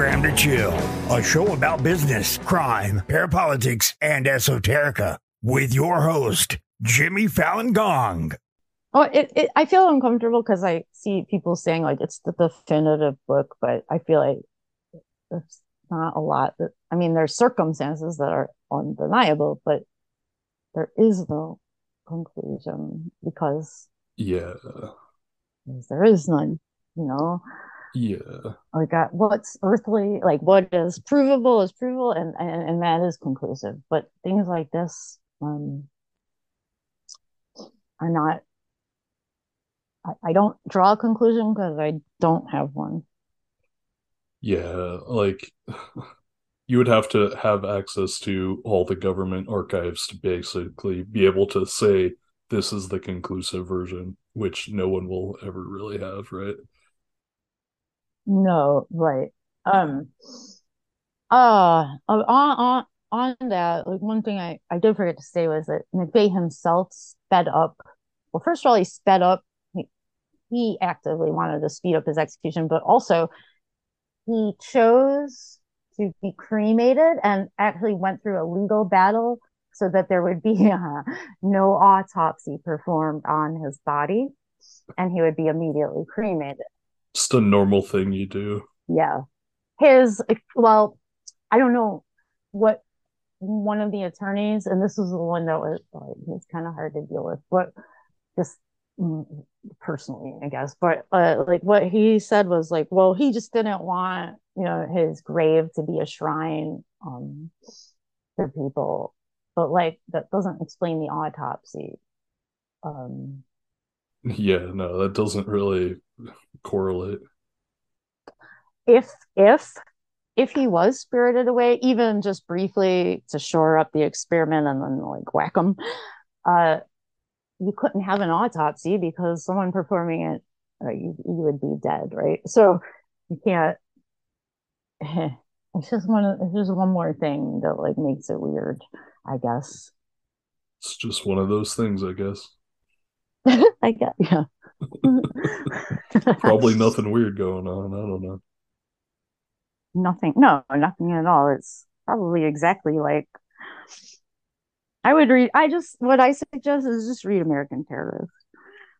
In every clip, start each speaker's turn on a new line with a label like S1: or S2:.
S1: being Programmed to Kill, a show about business, crime, parapolitics, and esoterica with your host, Jimmy Falun Gong.
S2: Oh, it, it I feel uncomfortable because I see people saying like it's the definitive book, but I feel like there's not a lot that I mean there's circumstances that are undeniable, but there is no conclusion because
S3: Yeah.
S2: there is none, you know.
S3: Yeah.
S2: Like uh, what's earthly, like what is provable is provable, and, and and that is conclusive. But things like this um are not. I, I don't draw a conclusion because I don't have one.
S3: Yeah. Like you would have to have access to all the government archives to basically be able to say this is the conclusive version, which no one will ever really have, right?
S2: No, right. Um. Uh, on on on that, like one thing I I did forget to say was that McVeigh himself sped up. Well, first of all, he sped up. He, he actively wanted to speed up his execution, but also he chose to be cremated and actually went through a legal battle so that there would be uh, no autopsy performed on his body, and he would be immediately cremated.
S3: Just a normal thing you do.
S2: Yeah. His, well, I don't know what one of the attorneys, and this was the one that was like, was kind of hard to deal with, but just personally, I guess. But uh, like what he said was like, well, he just didn't want, you know, his grave to be a shrine um, to people. But like, that doesn't explain the autopsy. Um,
S3: Yeah, no, that doesn't really correlate.
S2: if if if he was spirited away even just briefly to shore up the experiment and then like whack him uh you couldn't have an autopsy because someone performing it uh, you, you would be dead right so you can't it's just one it's just one more thing that like makes it weird i guess
S3: It's just one of those things, I guess.
S2: i guess yeah
S3: Probably nothing weird going on. I don't know.
S2: nothing no nothing at all it's probably exactly like i would read i just what i suggest is just read american terrorist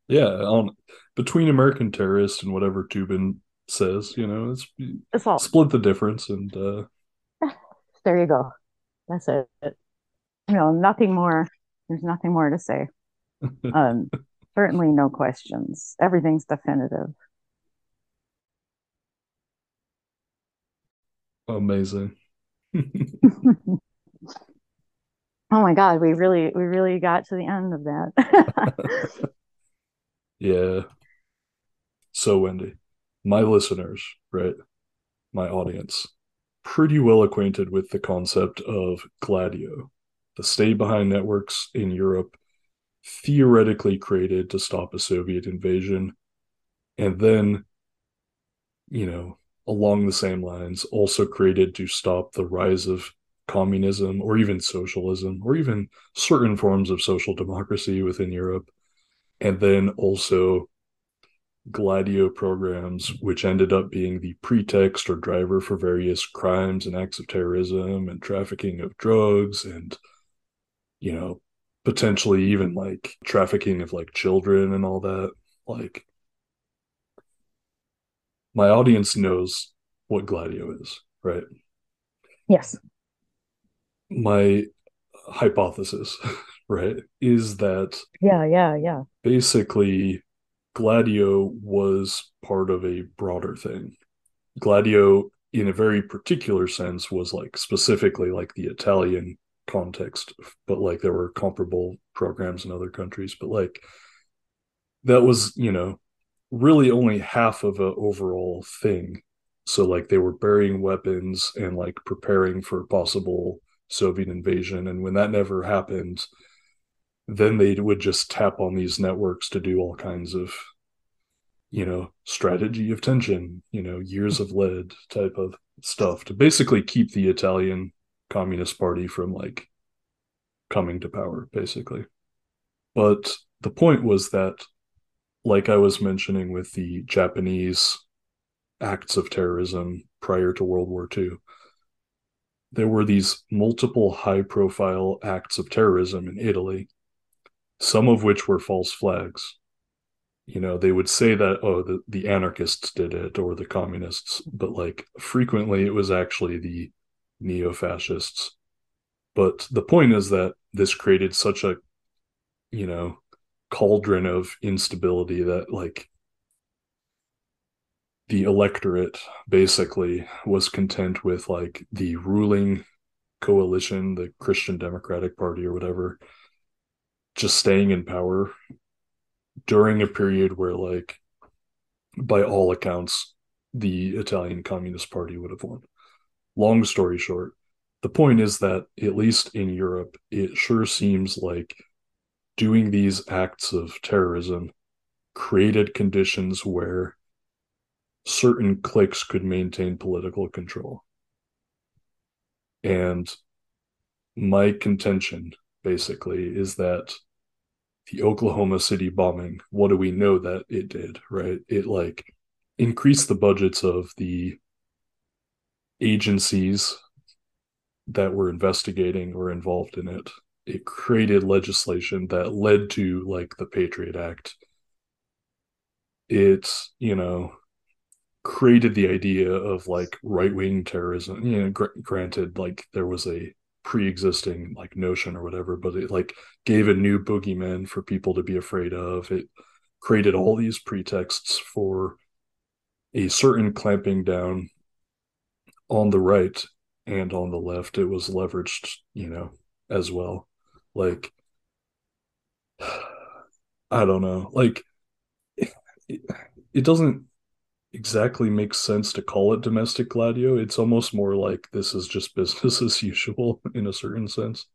S3: Yeah, on between American terrorist and whatever Tubin says, you know, it's
S2: it's all
S3: split the difference and uh
S2: there you go that's it you know nothing more there's nothing more to say um certainly no questions everything's definitive
S3: amazing.
S2: oh my god we really we really got to the end of that
S3: Yeah. So, Wendy, my listeners, right? My audience, pretty well acquainted with the concept of Gladio, the stay behind networks in Europe, theoretically created to stop a Soviet invasion. And then, you know, along the same lines, also created to stop the rise of communism or even socialism or even certain forms of social democracy within Europe and then also Gladio programs, which ended up being the pretext or driver for various crimes and acts of terrorism and trafficking of drugs and, you know, potentially even like trafficking of like children and all that. Like, my audience knows what Gladio is, right?
S2: Yes.
S3: My hypothesis, right, is that
S2: Yeah, yeah, yeah.
S3: basically Gladio was part of a broader thing. Gladio, in a very particular sense, was like specifically like the Italian context, but like there were comparable programs in other countries, but like that was, you know, really only half of a overall thing. So like they were burying weapons and like preparing for possible Soviet invasion. And when that never happened, then they would just tap on these networks to do all kinds of you know strategy of tension you know years of lead type of stuff to basically keep the italian communist party from like coming to power basically but the point was that like i was mentioning with the japanese acts of terrorism prior to world war ii there were these multiple high profile acts of terrorism in italy some of which were false flags. You know, they would say that, oh, the, the anarchists did it or the communists, but like frequently it was actually the neo fascists. But the point is that this created such a, you know, cauldron of instability that like the electorate basically was content with like the ruling coalition, the Christian Democratic Party or whatever, just staying in power during a period where like by all accounts the Italian Communist Party would have won. Long story short, the point is that at least in Europe it sure seems like doing these acts of terrorism created conditions where certain cliques could maintain political control. And my contention basically is that the Oklahoma City bombing, what do we know that it did, right? It like increased the budgets of the agencies that were investigating or involved in it. It created legislation that led to like the Patriot Act. It's, you know, created the idea of like right wing terrorism. You know, gr- granted, like there was a pre-existing like notion or whatever but it like gave a new boogeyman for people to be afraid of it created all these pretexts for a certain clamping down on the right and on the left it was leveraged you know as well like i don't know like it, it doesn't exactly makes sense to call it domestic gladio. It's almost more like this is just business as usual in a certain sense.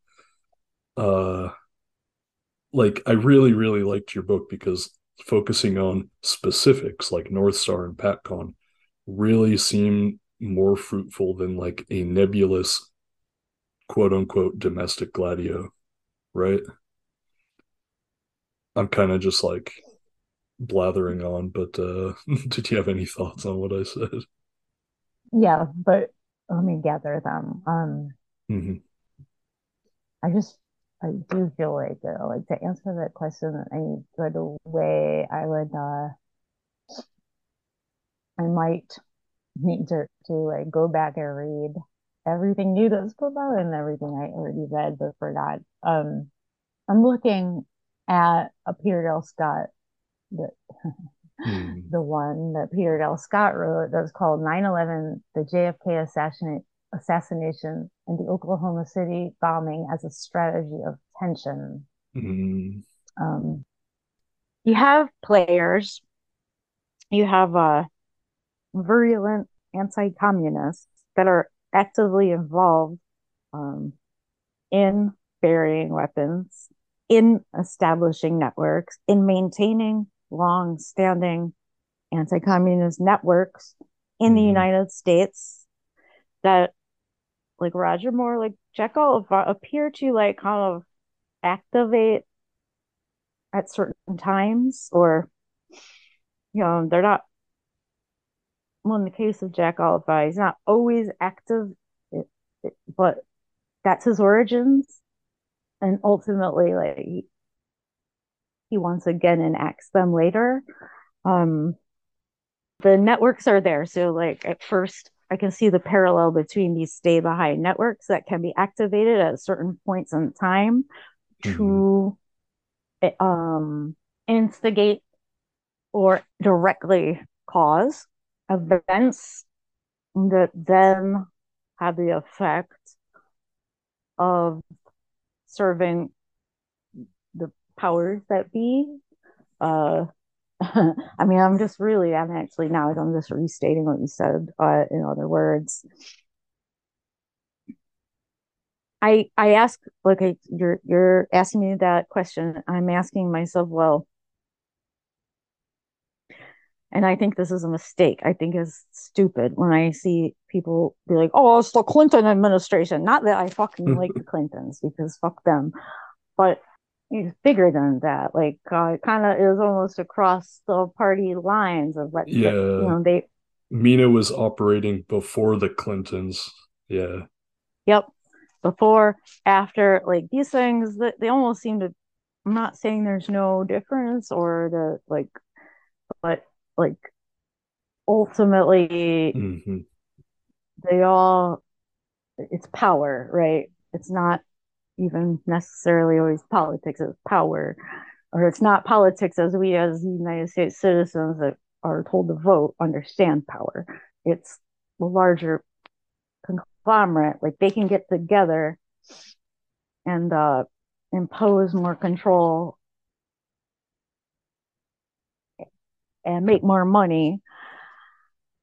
S3: Uh like I really, really liked your book because focusing on specifics like North Star and PatCon really seem more fruitful than like a nebulous quote unquote domestic gladio, right? I'm kind of just like blathering on, but uh, did you have any thoughts on what I said?
S2: Yeah, but let me gather them. Um,
S3: mm-hmm.
S2: I just I do feel like uh, like to answer that question in a good way, I would uh I might need to to like go back and read everything new that's come out and everything I already read but forgot. Um I'm looking at a Peter Dale Scott the hmm. the one that Peter Dale Scott wrote that's called 9/11: The JFK assassination assassination and the Oklahoma City bombing as a strategy of tension.
S3: Mm.
S2: Um, you have players, you have uh, virulent anti-communists that are actively involved um, in burying weapons, in establishing networks, in maintaining long standing anti communist networks in mm. the mm-hmm. United States that like Roger Moore, like Jack Oliver appear to like kind of activate at certain times or you know they're not well in the case of Jack Oliver he's not always active it, it, but that's his origins and ultimately like he, he once again enacts them later. Um, the networks are there. So, like at first, I can see the parallel between these stay behind networks that can be activated at certain points in time mm-hmm. to um, instigate or directly cause events that then have the effect of serving the powers that be. Uh, I mean, I'm just really, I'm actually now I'm just restating what you said. Uh, in other words, I I ask like I, you're you're asking me that question. I'm asking myself, well, and I think this is a mistake. I think it's stupid when I see people be like, "Oh, it's the Clinton administration." Not that I fucking like the Clintons because fuck them, but it's bigger than that. Like, uh, it kind of is almost across the party lines of what,
S3: yeah,
S2: you know, they.
S3: Mena was operating before the Clintons. Yeah.
S2: Yep. Before, after, like these things that they almost seem to. I'm not saying there's no difference or the like, but like ultimately mm-hmm. they all it's power right? It's not even necessarily always politics it's power. Or it's not politics as we as united states citizens that are told to vote understand power. It's the larger conglomerate like they can get together and uh impose more control and make more money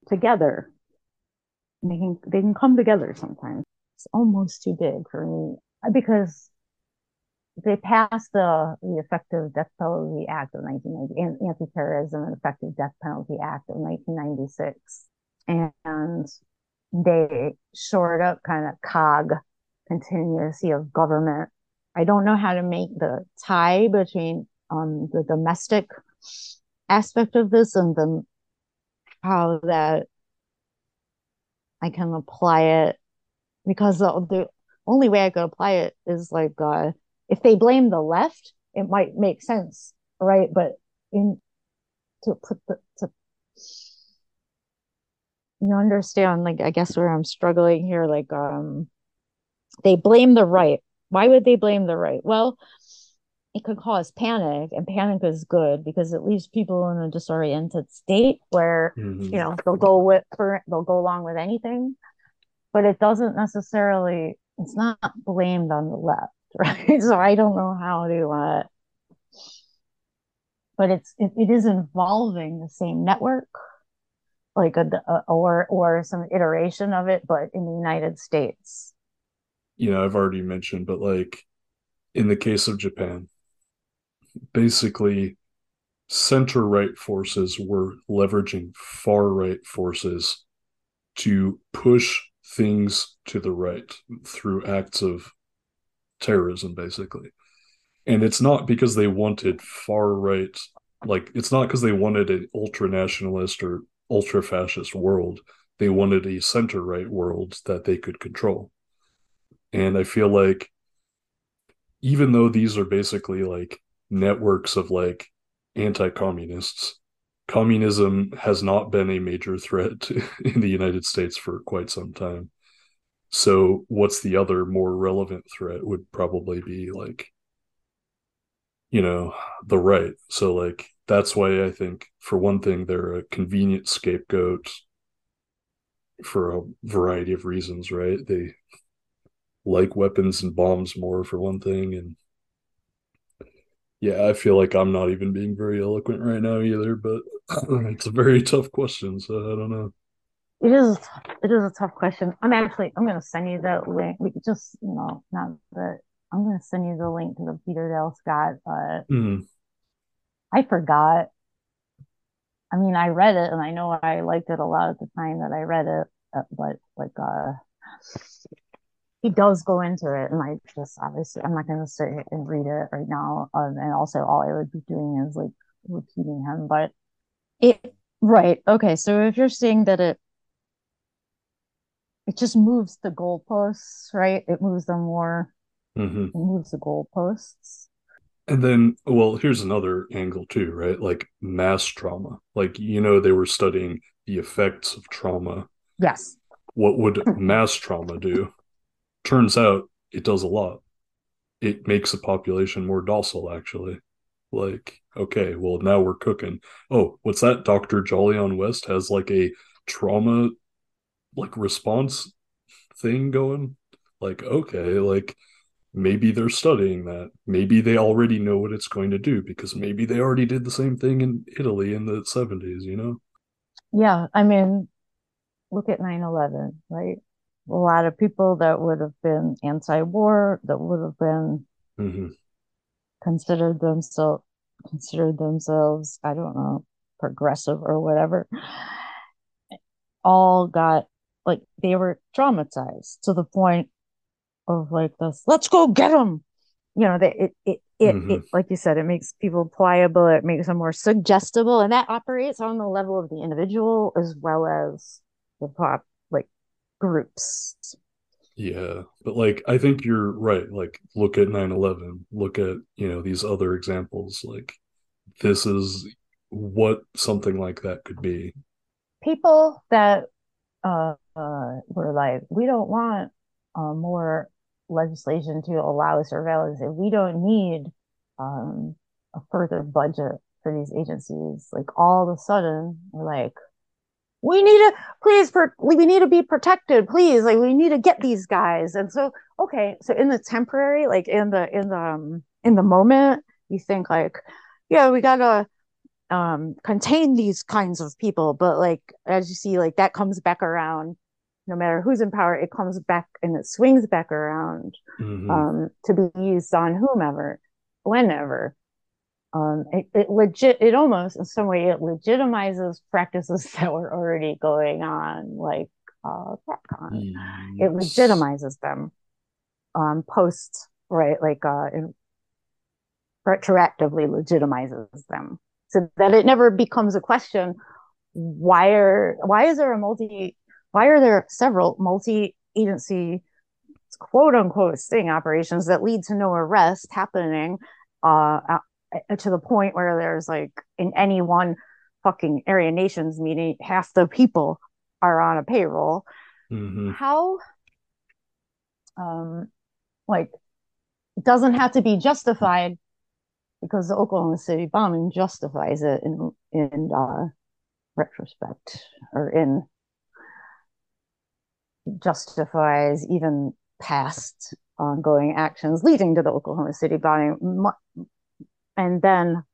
S2: together. They can they can come together sometimes. It's almost too big for me because they passed the the Effective Death Penalty Act of 1990, Anti-Terrorism and Effective Death Penalty Act of 1996, and they shored up kind of cog continuity of government. I don't know how to make the tie between um, the domestic aspect of this and then how that I can apply it because the, only way I could apply it is like uh, if they blame the left, it might make sense, right? But in to put the to you understand like I guess where I'm struggling here, like um they blame the right. Why would they blame the right? Well, it could cause panic and panic is good because it leaves people in a disoriented state where mm-hmm. you know they'll go with for they'll go along with anything but it doesn't necessarily it's not blamed on the left right so i don't know how to uh but it's it, it is involving the same network like a, a or or some iteration of it but in the united states
S3: you know i've already mentioned but like in the case of japan basically center right forces were leveraging far right forces to push things to the right through acts of terrorism basically. And it's not because they wanted far right like it's not because they wanted an ultra nationalist or ultra fascist world. They wanted a center right world that they could control. And i feel like even though these are basically like networks of like anti-communists. Communism has not been a major threat in the united states for quite some time. So what's the other more relevant threat would probably be like you know the right. So like that's why i think for one thing they're a convenient scapegoat for a variety of reasons right? They like weapons and bombs more for one thing and yeah, I feel like I'm not even being very eloquent right now either, but it's a very tough question, so I don't know.
S2: It is it is a tough question. I'm actually I'm gonna send you the link. We just you know not that I'm gonna send you the link to the Peter Dale Scott. Uh, mm. I forgot. I mean, I read it and I know I liked it a lot at the time that I read it, uh, but like uh he does go into it, and like just obviously I'm not going to sit and read it right now. Um, and also, all I would be doing is like repeating him. But it right, okay. So if you're saying that it it just moves the goalposts, right? It moves them more. Mm-hmm. It moves the goalposts.
S3: And then, well, here's another angle too, right? Like mass trauma. Like, you know, they were studying the effects of trauma.
S2: Yes.
S3: What would mass trauma do? Turns out it does a lot. It makes a population more docile, actually. Like, okay, well, now we're cooking. Oh, what's that? Dr. Jolyon West has like a trauma like response thing going. Like, okay, like maybe they're studying that. Maybe they already know what it's going to do because maybe they already did the same thing in Italy in the 70s, you know?
S2: Yeah. I mean, look at 9 11, right? A lot of people that would have been anti war, that would have been
S3: hmm
S2: considered themselves considered themselves, I don't know, progressive or whatever, all got like they were traumatized to the point of like this, let's go get them. You know, that it it it,
S3: Mhm.
S2: it like you said, it makes people pliable, it makes them more suggestible, and that operates on the level of the individual as well as the pop groups.
S3: Yeah. But like, I think you're right. Like, look at 9 11, look at, you know, these other examples. Like, this is what something like that could be.
S2: People that uh, uh were like, we don't want uh, more legislation to allow surveillance, and we don't need um a further budget for these agencies. Like all of a sudden, we're like, we need to please per, we need to be protected please like we need to get these guys. And so okay so in the temporary like in the in the um, in the moment you think like yeah we gotta um contain these kinds of people. But like as you see like that comes back around. No matter who's in power it comes back and it swings back around
S3: Mhm.
S2: um to be used on whomever whenever um it, it legit it almost in some way it legitimizes practices that were already going on like uh retcon. it legitimizes them um post right like uh in, retroactively legitimizes them so that it never becomes a question why are why is there a multi why are there several multi agency quote unquote sting operations that lead to no arrest happening uh, to the point where there's like in any one fucking Aryan Nations meeting half the people are on a payroll
S3: Mhm.
S2: how um like it doesn't have to be justified because the Oklahoma City bombing justifies it in in uh retrospect or in justifies even past ongoing actions leading to the Oklahoma City bombing and then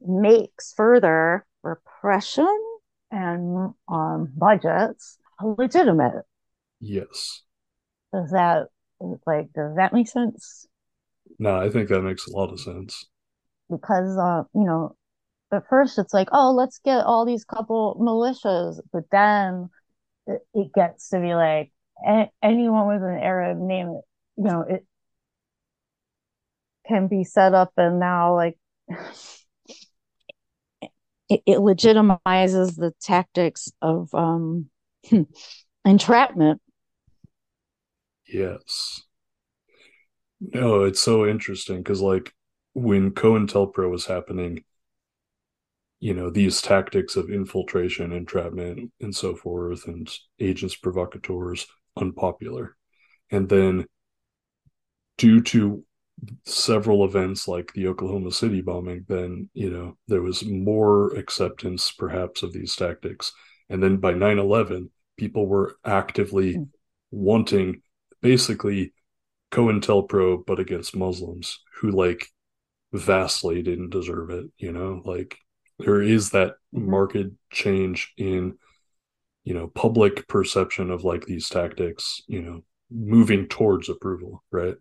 S2: makes further repression and um, budgets legitimate.
S3: Yes.
S2: Does that like does that make sense?
S3: No, I think that makes a lot of sense.
S2: Because uh, you know, at first it's like, oh, let's get all these couple militias, but then it, it gets to be like a- anyone with an Arab name, you know, it can be set up and now like it, it legitimizes the tactics of um entrapment.
S3: Yes. No, it's so interesting because, like, when COINTELPRO was happening, you know, these tactics of infiltration, entrapment, and so forth, and agents provocateurs, unpopular. And then, due to several events like the Oklahoma City bombing, then, you know, there was more acceptance perhaps of these tactics. And then by 9 11, people were actively
S2: Mm.
S3: wanting basically COINTELPRO, but against Muslims who, like, vastly didn't deserve it, you know? Like, there is that
S2: Mhm.
S3: marked change in, you know, public perception of like these tactics, you know, moving towards approval, right?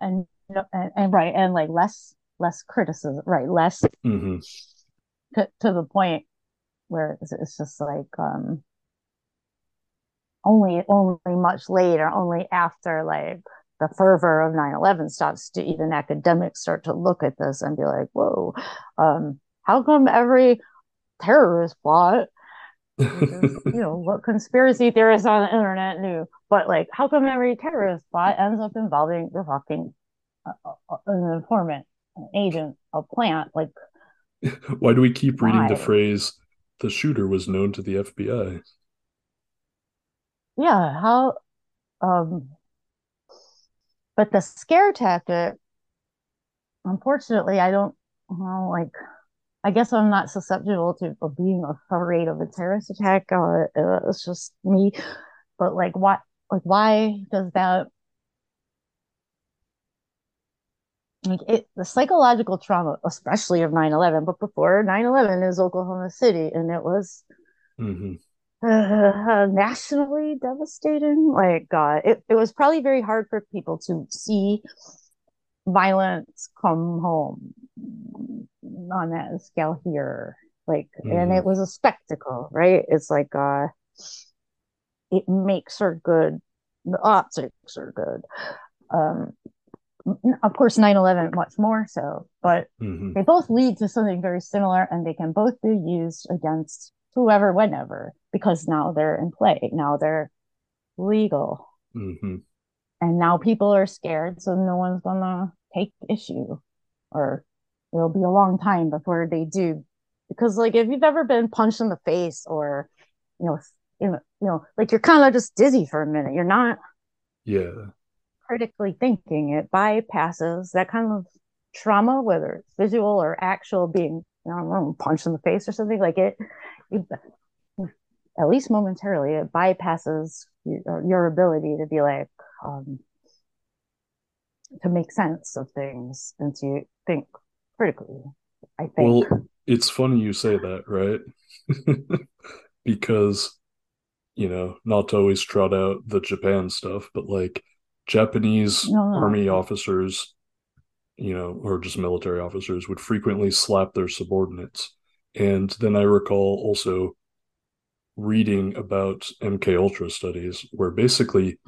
S2: And and, and right and like less less criticism right less
S3: hmm
S2: to, to the point where it's, it's just like um only only much later only after like the fervor of 9-11 stops to even academics start to look at this and be like whoa um how come every terrorist plot is you know what conspiracy theorists on the internet knew but like how come every terrorist plot ends up involving the fucking an informant, an agent, a plant. Like,
S3: why do we keep reading
S2: Why?
S3: the phrase "the shooter was known to the FBI"?
S2: yeah, how, um, but the scare tactic, unfortunately, I don't, well, like, I guess I'm not susceptible to being afraid of a terrorist attack. Uh, uh, it's just me. But like, why, like, why does that, like, it, the psychological trauma, especially of 9/11, but before 9/11 is Oklahoma City, and it was
S3: hmm
S2: uh, nationally devastating. Like, God, it, it was probably very hard for people to see violence come home on that scale here. Like, and
S3: Mhm.
S2: it was a spectacle, right? It's like, uh, it makes her good. The optics are good. Um, of course, 9 11 much more so, but
S3: hmm
S2: they both lead to something very similar and they can both be used against whoever, whenever, because now they're in play. Now they're legal.
S3: hmm
S2: And now people are scared, so no one's gonna take issue. Or it'll be a long time before they do. Because like if you've ever been punched in the face or you know, you know, you know, like you're kind of just dizzy for a minute. You're not
S3: Yeah.
S2: critically thinking. It bypasses that kind of trauma, whether it's visual or actual being, you know, I don't know, punched in the face or something like it. it at least momentarily, it bypasses your, uh, your ability to be like, um, to make sense of things and to think critically. I think.
S3: Well, it's funny you say that, right? because, you know, not to always trot out the Japan stuff, but like Japanese
S2: No, no.
S3: army officers, you know, or just military officers would frequently slap their subordinates. And then I recall also reading about MK Ultra studies where basically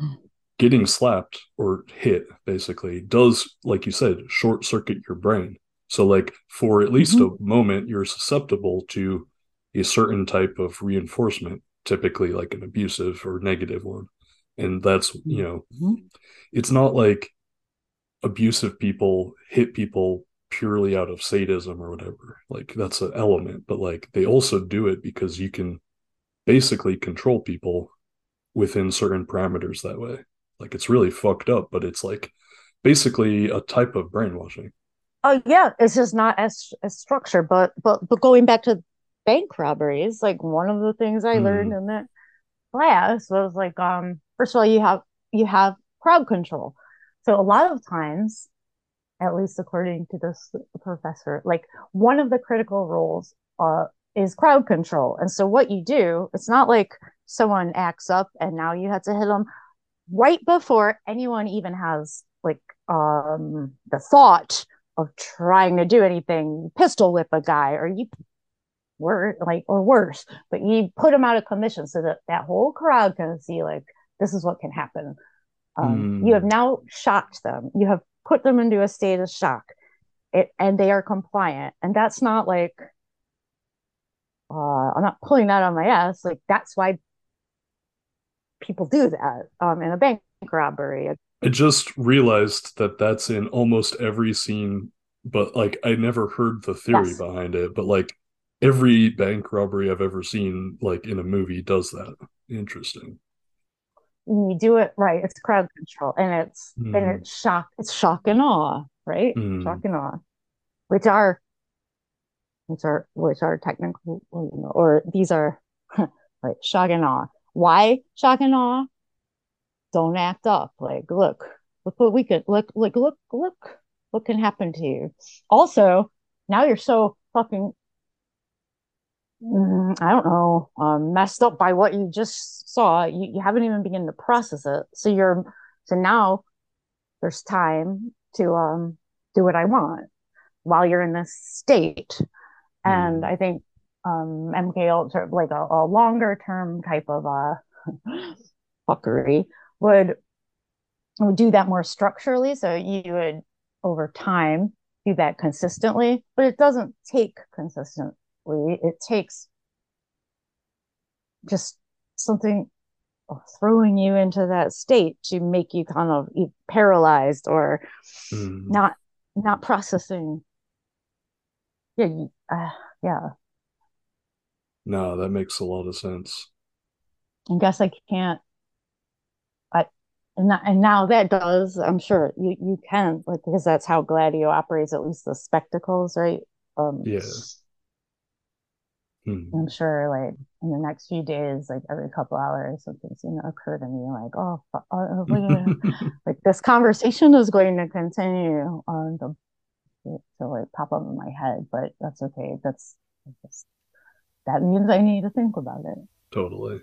S3: getting slapped or hit basically does, like you said, short circuit your brain. So, like, for at least a moment, you're susceptible to a certain type of reinforcement, typically like an abusive or negative one. And that's, you know,
S2: Mhm.
S3: it's not like abusive people hit people purely out of sadism or whatever. Like, that's an element, but like, they also do it because you can basically control people within certain parameters that way. Like, it's really fucked up, but it's like basically a type of brainwashing.
S2: Oh yeah, it's just not as as structured. But but but going back to bank robberies, like one of the things I learned in that class was like, um, first of all, you have you have crowd control. So a lot of times, at least according to this professor, like one of the critical roles uh is crowd control. And so what you do, it's not like someone acts up and now you have to hit them right before anyone even has like um the thought of trying to do anything, you pistol whip a guy or you were like or worse, but you put them out of commission so that that whole crowd can see like this is what can happen. Um,
S3: Hmm.
S2: You have now shocked them. You have put them into a state of shock, it, and they are compliant. And that's not like uh, I'm not pulling that on my ass. Like that's why people do that um, in a bank robbery.
S3: I just realized that that's in almost every scene, but like I never heard the theory
S2: Yes.
S3: behind it. But like every bank robbery I've ever seen, like in a movie, does that. Interesting.
S2: You do it right, it's crowd control, and it's and
S3: Mhm.
S2: it's shock. It's shock and awe, right?
S3: Mm.
S2: Shock and awe, which are which are which are technical, or these are right. Shock and awe. Why shock and awe? Don't act up. Like, look, look what we could look, look, look, look, what can happen to you. Also, now you're so fucking mm, I don't know, um, messed up by what you just saw. You, you haven't even begun to process it. So you're so now there's time to um do what I want while you're in this state. And
S3: Mm.
S2: I think um MK Ultra like a, a longer term type of uh fuckery would would do that more structurally. So you would over time do that consistently, but it doesn't take consistently. It takes just something throwing you into that state to make you kind of paralyzed or mm. not not processing yeah uh, yeah
S3: no that makes a lot of sense
S2: i guess i can't i and, that, and now that does i'm sure you you can like because that's how gladio operates at least the spectacles right
S3: um yeah
S2: Hmm. I'm sure, like in the next few days, like every couple hours, something's going to occur to me, like, oh, uh, like this conversation is going to continue on the to like pop up in my head, but that's okay. That's, that's that means I need to think about it.
S3: Totally.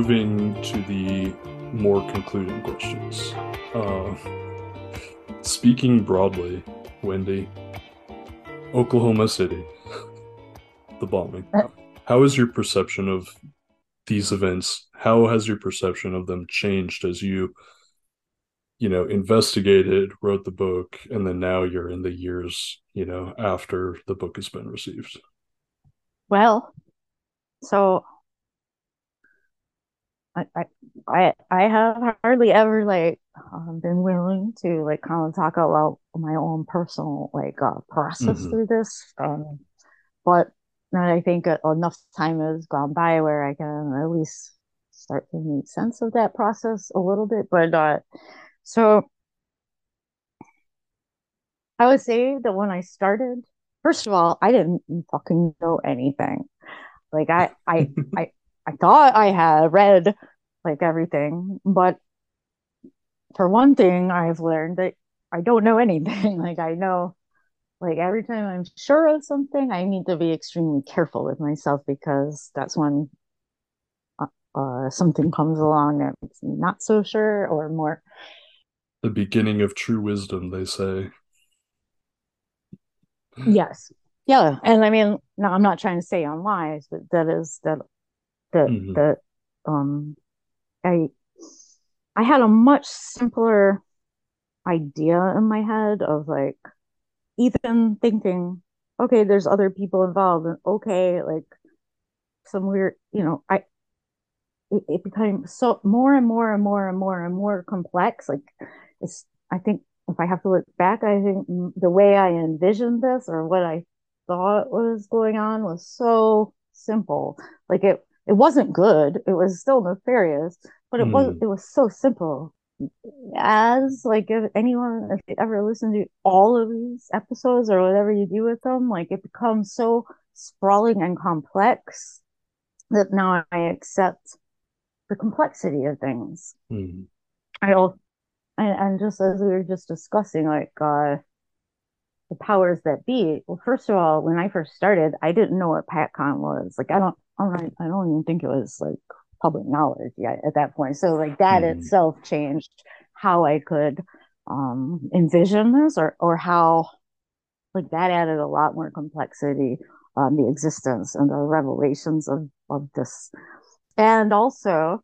S3: Moving to the more concluding questions. Uh, speaking broadly, Wendy, Oklahoma City, the bombing.
S2: Uh,
S3: How is your perception of these events? How has your perception of them changed as you, you know, investigated, wrote the book, and then now you're in the years, you know, after the book has been received?
S2: Well, so I I I I have hardly ever like um, been willing to like kind of talk about my own personal like uh, process
S3: Mhm.
S2: through this. Um, but now I think enough time has gone by where I can at least start to make sense of that process a little bit. But uh, so I would say that when I started, first of all, I didn't fucking know anything. Like I I I I thought I had read like everything, but for one thing, I've learned that I don't know anything. Like I know like every time I'm sure of something, I need to be extremely careful with myself because that's when uh, uh, something comes along that makes me not so sure or more.
S3: The beginning of true wisdom, they say.
S2: Yes. Yeah. And I mean, no, I'm not trying to say I'm wise, but that is that that
S3: Mhm.
S2: that um I I had a much simpler idea in my head of like even thinking, okay, there's other people involved and okay, like some weird, you know, I it, it became so more and more and more and more and more complex. Like it's I think if I have to look back, I think the way I envisioned this or what I thought was going on was so simple. Like it it wasn't good. It was still nefarious, but it was
S3: Mm.
S2: it was so simple. As like if anyone if you ever listen to all of these episodes or whatever you do with them, like it becomes so sprawling and complex that now I accept the complexity of things.
S3: Mm.
S2: I also and, and just as we were just discussing, like uh the powers that be. Well, first of all, when I first started, I didn't know what PatCon was. Like I don't all right, I don't even think it was like public knowledge yet at that point. So like that
S3: Mhm.
S2: itself changed how I could um envision this or or how like that added a lot more complexity on the existence and the revelations of of this and also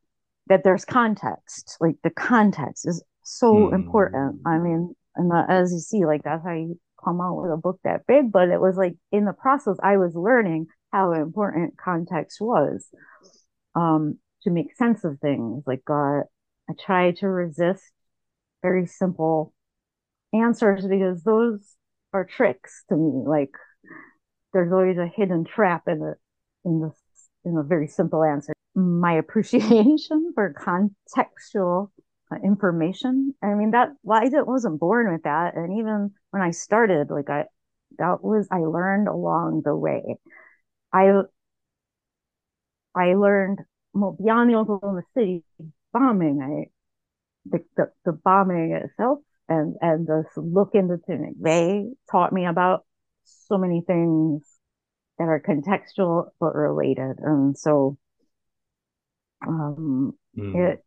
S2: that there's context like the context is so
S3: Hmm.
S2: important i mean and the, as you see like that's how you come out with a book that big but it was like in the process i was learning how important context was um to make sense of things. Like uh i try to resist very simple answers because those are tricks to me. Like there's always a hidden trap in the in the in a very simple answer. My appreciation for contextual uh, information i mean that well, i wasn't born with that. And even when i started like i that was i learned along the way i i learned well, beyond the oklahoma city bombing i the, the, the bombing itself and and this look into Tunic Bay taught me about so many things that are contextual but related. And so um
S3: Mm.
S2: it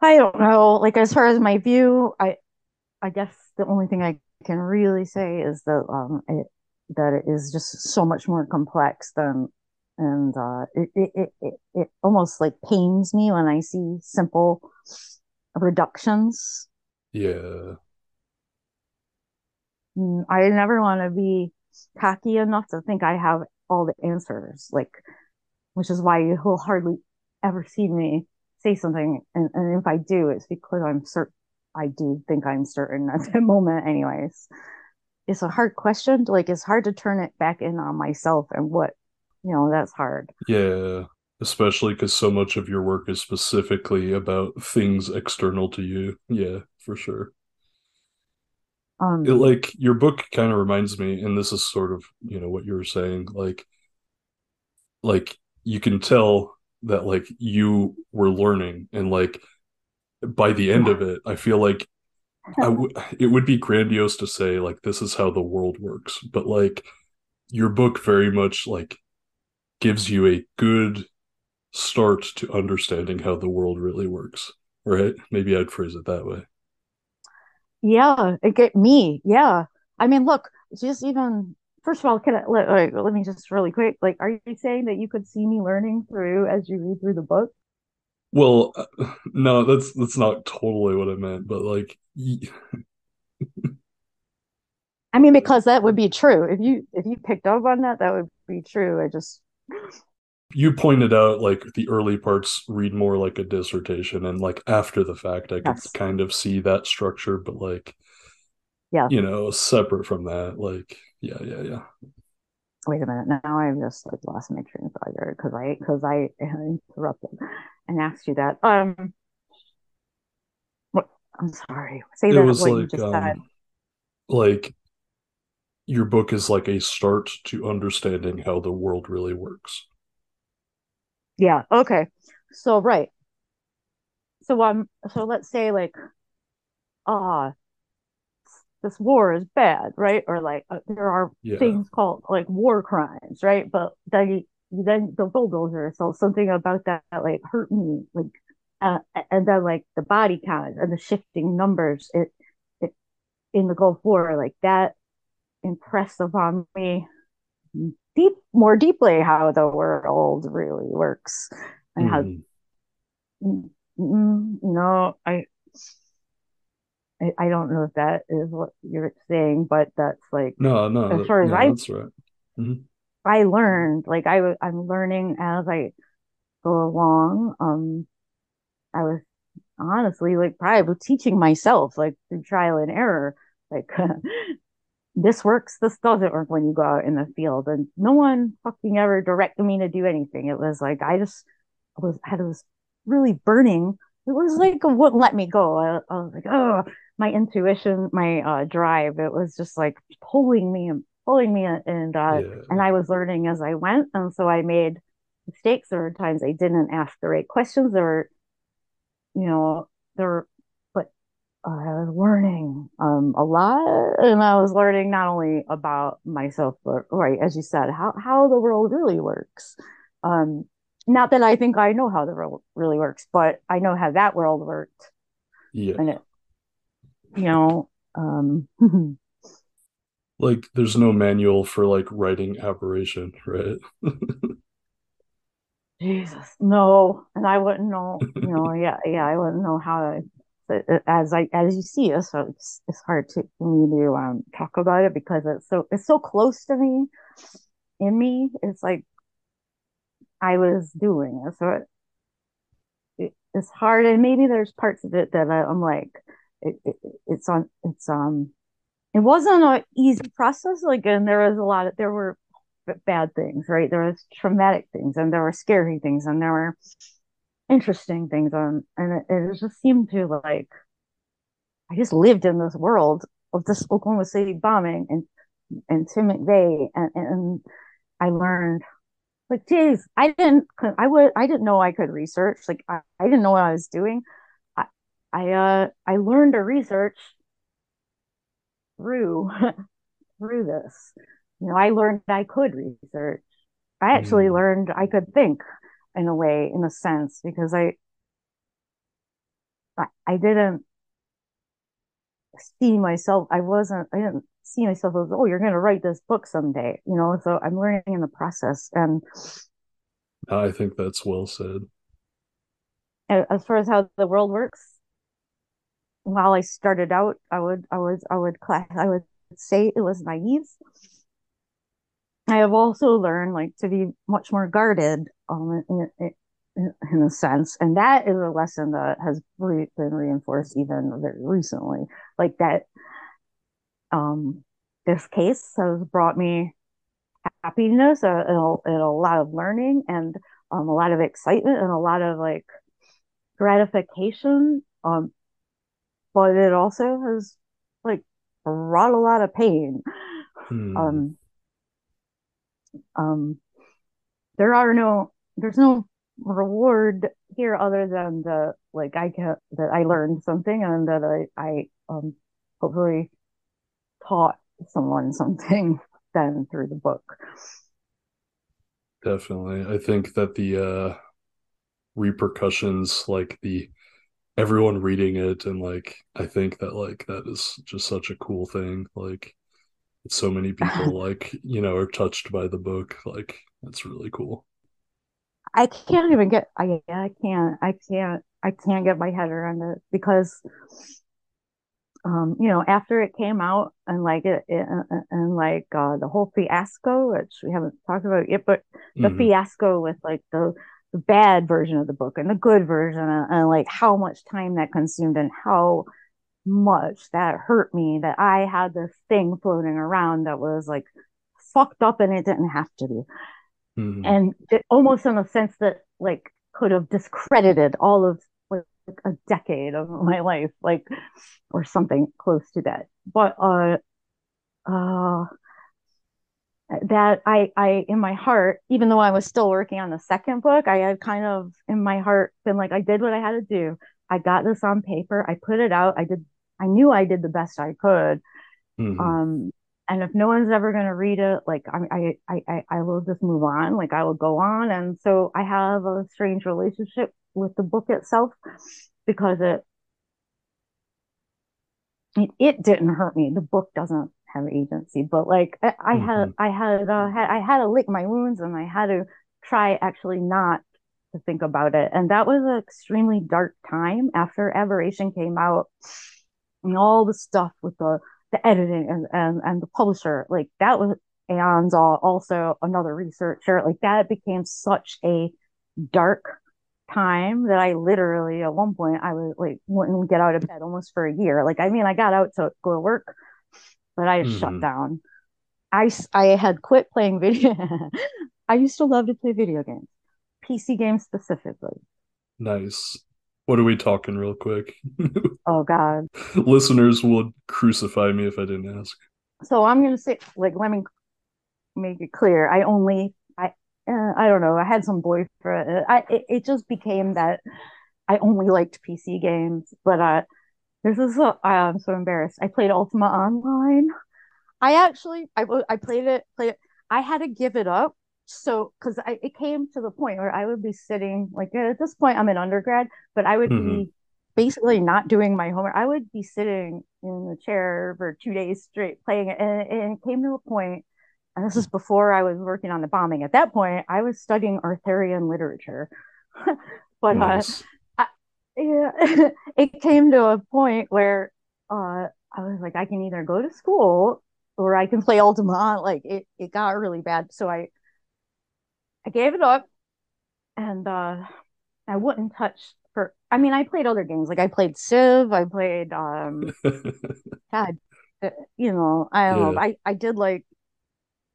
S2: I don't know, like as far as my view, I I guess the only thing I can really say is that um it that it is just so much more complex than and uh it it it, it, almost like pains me when I see simple reductions
S3: Yeah.
S2: Mm, I never want to be cocky enough to think I have all the answers, like, which is why you will hardly ever see me say something. And, and if I do, it's because I'm certain, I do think I'm certain at the moment, anyways. It's a hard question. Like, it's hard to turn it back in on myself and what, you know, that's hard.
S3: Yeah. Especially because so much of your work is specifically about things external to you. Yeah, for sure.
S2: Um,
S3: It like your book kind of reminds me, and this is sort of, you know, what you were saying, like like you can tell that like you were learning and like by the end of it, I feel like w- it would be grandiose to say like this is how the world works, but like your book very much like gives you a good start to understanding how the world really works, right? Maybe I'd phrase it that way.
S2: Yeah, it get me. Yeah. I mean, look, just even first of all, can I let, let me just really quick, like, are you saying that you could see me learning through as you read through the book?
S3: Well, no, that's that's not totally what I meant, but like
S2: I mean, because that would be true. If you if you picked up on that, that would be true. I just
S3: you pointed out like the early parts read more like a dissertation and like after the fact I could kind of see that structure, but like
S2: Yeah.
S3: you know, separate from that, like yeah, yeah, yeah.
S2: Wait a minute. Now I've just like lost my train of thought here because I because I interrupted and asked you that. Um, what? I'm sorry. Say
S3: It
S2: that
S3: was
S2: you
S3: like
S2: said.
S3: um like your book is like a start to understanding how the world really works.
S2: Yeah. Okay. So right. So um. So let's say like, ah, this war is bad, right? Or like uh, there are
S3: Yeah.
S2: things called like war crimes, right? But then you, then the bulldozer so something about that, like hurt me, like, uh, and then like the body count and the shifting numbers, it, it in the Gulf War, like that impressed upon me deep more deeply how the world really works and how mm, mm, you know I, I I don't know if that is what you're saying, but that's like
S3: No, no,
S2: as far as
S3: no,
S2: I
S3: that's right.
S2: I learned like I, I'm learning as I go along. Um, I was honestly like probably teaching myself like through trial and error, like this works, this doesn't work when you go out in the field, and no one fucking ever directed me to do anything. It was like I just was had this really burning. It was like it wouldn't let me go. I, I was like, oh, my intuition, my uh, drive. It was just like pulling me and pulling me, and uh,
S3: Yeah.
S2: and I was learning as I went, and so I made mistakes. There were times I didn't ask the right questions. or you know, there but uh, I was learning um a lot, and I was learning not only about myself, but right as you said, how how the world really works. Um, not that I think I know how the world really works, but I know how that world worked,
S3: Yeah.
S2: and it, you know, um.
S3: Like there's no manual for like writing aberration, right?
S2: Jesus, no, and I wouldn't know, you know, yeah, yeah, I wouldn't know how to, as I as you see it, so it's it's hard to for me to um talk about it because it's so it's so close to me, in me. It's like I was doing it, so it, it it's hard, and maybe there's parts of it that I, I'm like, it, it it's on it's um, it wasn't an easy process. Like, and there was a lot of there were bad things, right? There was traumatic things, and there were scary things, and there were interesting things on and it, it just seemed to like I just lived in this world of this Oklahoma City bombing and and Tim McVeigh and, and I learned like geez I didn't I would I didn't know I could research like I, I didn't know what I was doing I uh I learned to research through through this you know I learned I could research I actually
S3: Mm.
S2: learned I could think in a way, in a sense, because I, I, I didn't see myself. I wasn't. I didn't see myself as, oh, you're going to write this book someday, you know. So I'm learning in the process. And
S3: I think that's well said.
S2: as far as how the world works, while I started out, I would, I was, I would class, I would say it was naive. I have also learned like to be much more guarded, um, in, in, in a sense, and that is a lesson that has re- been reinforced even very recently. Like that, um, this case has brought me happiness and, a, and a lot of learning and um, a lot of excitement and a lot of like gratification. Um, but it also has like brought a lot of pain.
S3: Hmm.
S2: Um, um, there are no, there's no reward here other than the like I can that I learned something and that I I um hopefully taught someone something then through the book.
S3: Definitely. I think that the uh repercussions, like the everyone reading it and like I think that like that is just such a cool thing. Like so many people like, you know, are touched by the book. Like that's really cool.
S2: I can't even get I I can't I can't I can't get my head around it because um you know after it came out and like it, it and like uh the whole fiasco which we haven't talked about yet but the mm-hmm. fiasco with like the the bad version of the book and the good version and, and like how much time that consumed and how much that hurt me that I had this thing floating around that was like fucked up and it didn't have to be. Mm-hmm. And it, almost in a sense that like could have discredited all of like a decade of my life, like or something close to that. But uh uh that I I in my heart, even though I was still working on the second book, I had kind of in my heart been like, I did what I had to do. I got this on paper. I put it out. I did. I knew I did the best I could. Mm-hmm. Um, and if no one's ever going to read it, like I, I, I, I will just move on. Like I will go on. And so I have a strange relationship with the book itself because it, it, it didn't hurt me. The book doesn't have agency, but like I, I mm-hmm. had, I had, uh, had, I had to lick my wounds and I had to try actually not to think about it. And that was an extremely dark time after Aberration came out and all the stuff with the, the editing and, and, and the publisher, like that was, and uh, also another researcher, like that became such a dark time that I literally at one point I was like wouldn't get out of bed almost for a year. Like I mean I got out to go to work, but I mm-hmm. shut down. I I had quit playing video. I used to love to play video games, PC games specifically.
S3: Nice. What are we talking real quick?
S2: oh God.
S3: Listeners would crucify me if I didn't ask.
S2: So I'm gonna say, like, let me make it clear. I only, I, uh, I don't know. I had some boyfriend. I, it, it just became that I only liked PC games. But uh, this is, so, I'm so embarrassed. I played Ultima Online. I actually, I, I played it, played it. I had to give it up so because I it came to the point where I would be sitting like at this point I'm an undergrad, but I would mm-hmm. be basically not doing my homework. I would be sitting in the chair for two days straight playing it, and, and it came to a point, and this is before I was working on the bombing. At that point, I was studying Arthurian literature, but uh, nice. uh, I, yeah, it came to a point where uh, I was like, I can either go to school or I can play Ultima. Like it, it got really bad, so I I gave it up and uh I wouldn't touch for I mean I played other games like I played Civ, I played um God uh, you know, I don't yeah. know. I I did like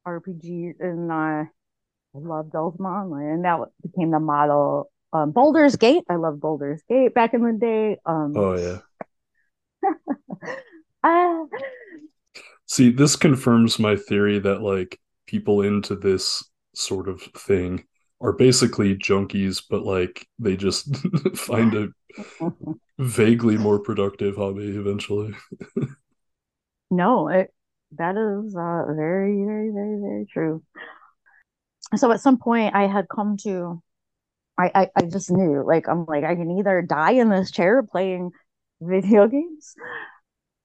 S2: RPGs and uh I loved Ultima Online and that became the model. Um Baldur's Gate, I love Baldur's Gate back in the day. Um
S3: Oh yeah. uh, See, this confirms my theory that like people into this sort of thing are basically junkies, but like they just find a vaguely more productive hobby eventually.
S2: no, it, that is uh, very, very, very, very true. So at some point, I had come to, I, I, I just knew, like, I'm like, I can either die in this chair playing video games.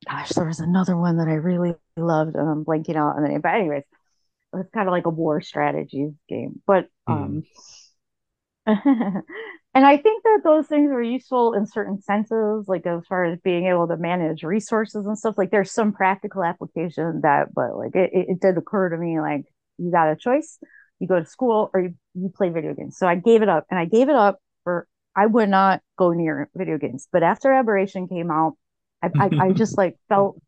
S2: Gosh, there was another one that I really loved, and I'm blanking out on the name. But anyways, it's kind of like a war strategy game. But um mm. and I think that those things are useful in certain senses, like as far as being able to manage resources and stuff. Like there's some practical application that, but like it, it did occur to me like you got a choice. You go to school or you, you play video games. So I gave it up and I gave it up for I would not go near video games. But after Aberration came out, I, I, I just like felt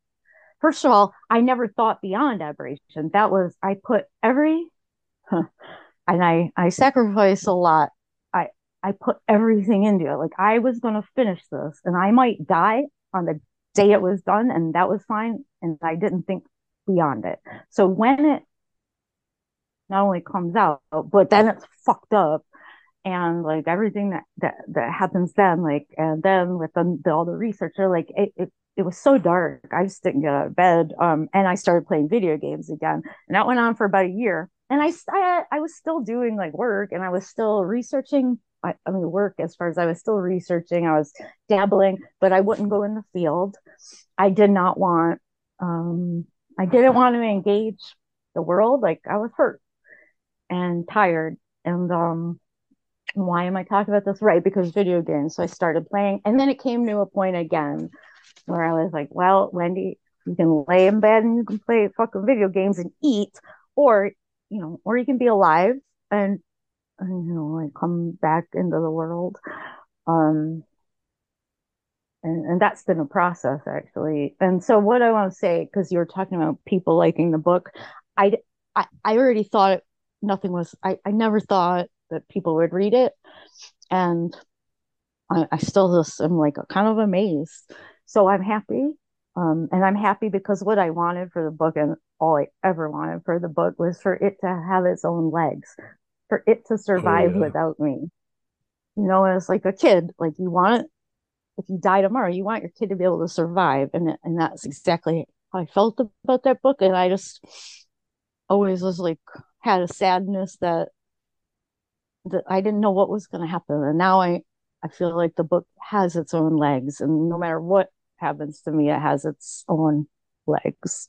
S2: first of all, I never thought beyond aberration. That was I put every huh, and I I sacrificed a lot. I I put everything into it. Like I was gonna finish this and I might die on the day it was done, and that was fine. And I didn't think beyond it. So when it not only comes out, but then it's fucked up and like everything that that that happens then like and then with the, the all the researcher like it, it it was so dark. I just didn't get out of bed. Um, and I started playing video games again. And that went on for about a year. And I, I, I was still doing like work and I was still researching I, I mean work as far as I was still researching, I was dabbling, but I wouldn't go in the field. I did not want um I didn't want to engage the world. Like I was hurt and tired. And um why am I talking about this? Right, because video games. So I started playing, and then it came to a point again where I was like, well, Wendy, you can lay in bed and you can play fucking video games and eat, or you know, or you can be alive and, you know, like come back into the world. Um and, and that's been a process actually. And so what I want to say, because you were talking about people liking the book, I I, I already thought nothing was I, I never thought that people would read it. And I, I still just am like kind of amazed. So I'm happy. Um, and I'm happy because what I wanted for the book and all I ever wanted for the book was for it to have its own legs, for it to survive oh, yeah. without me. You know, as like a kid, like you want if you die tomorrow, you want your kid to be able to survive. And and that's exactly how I felt about that book. And I just always was like had a sadness that that I didn't know what was going to happen, and now I I feel like the book has its own legs, and no matter what happens to me, it has its own legs.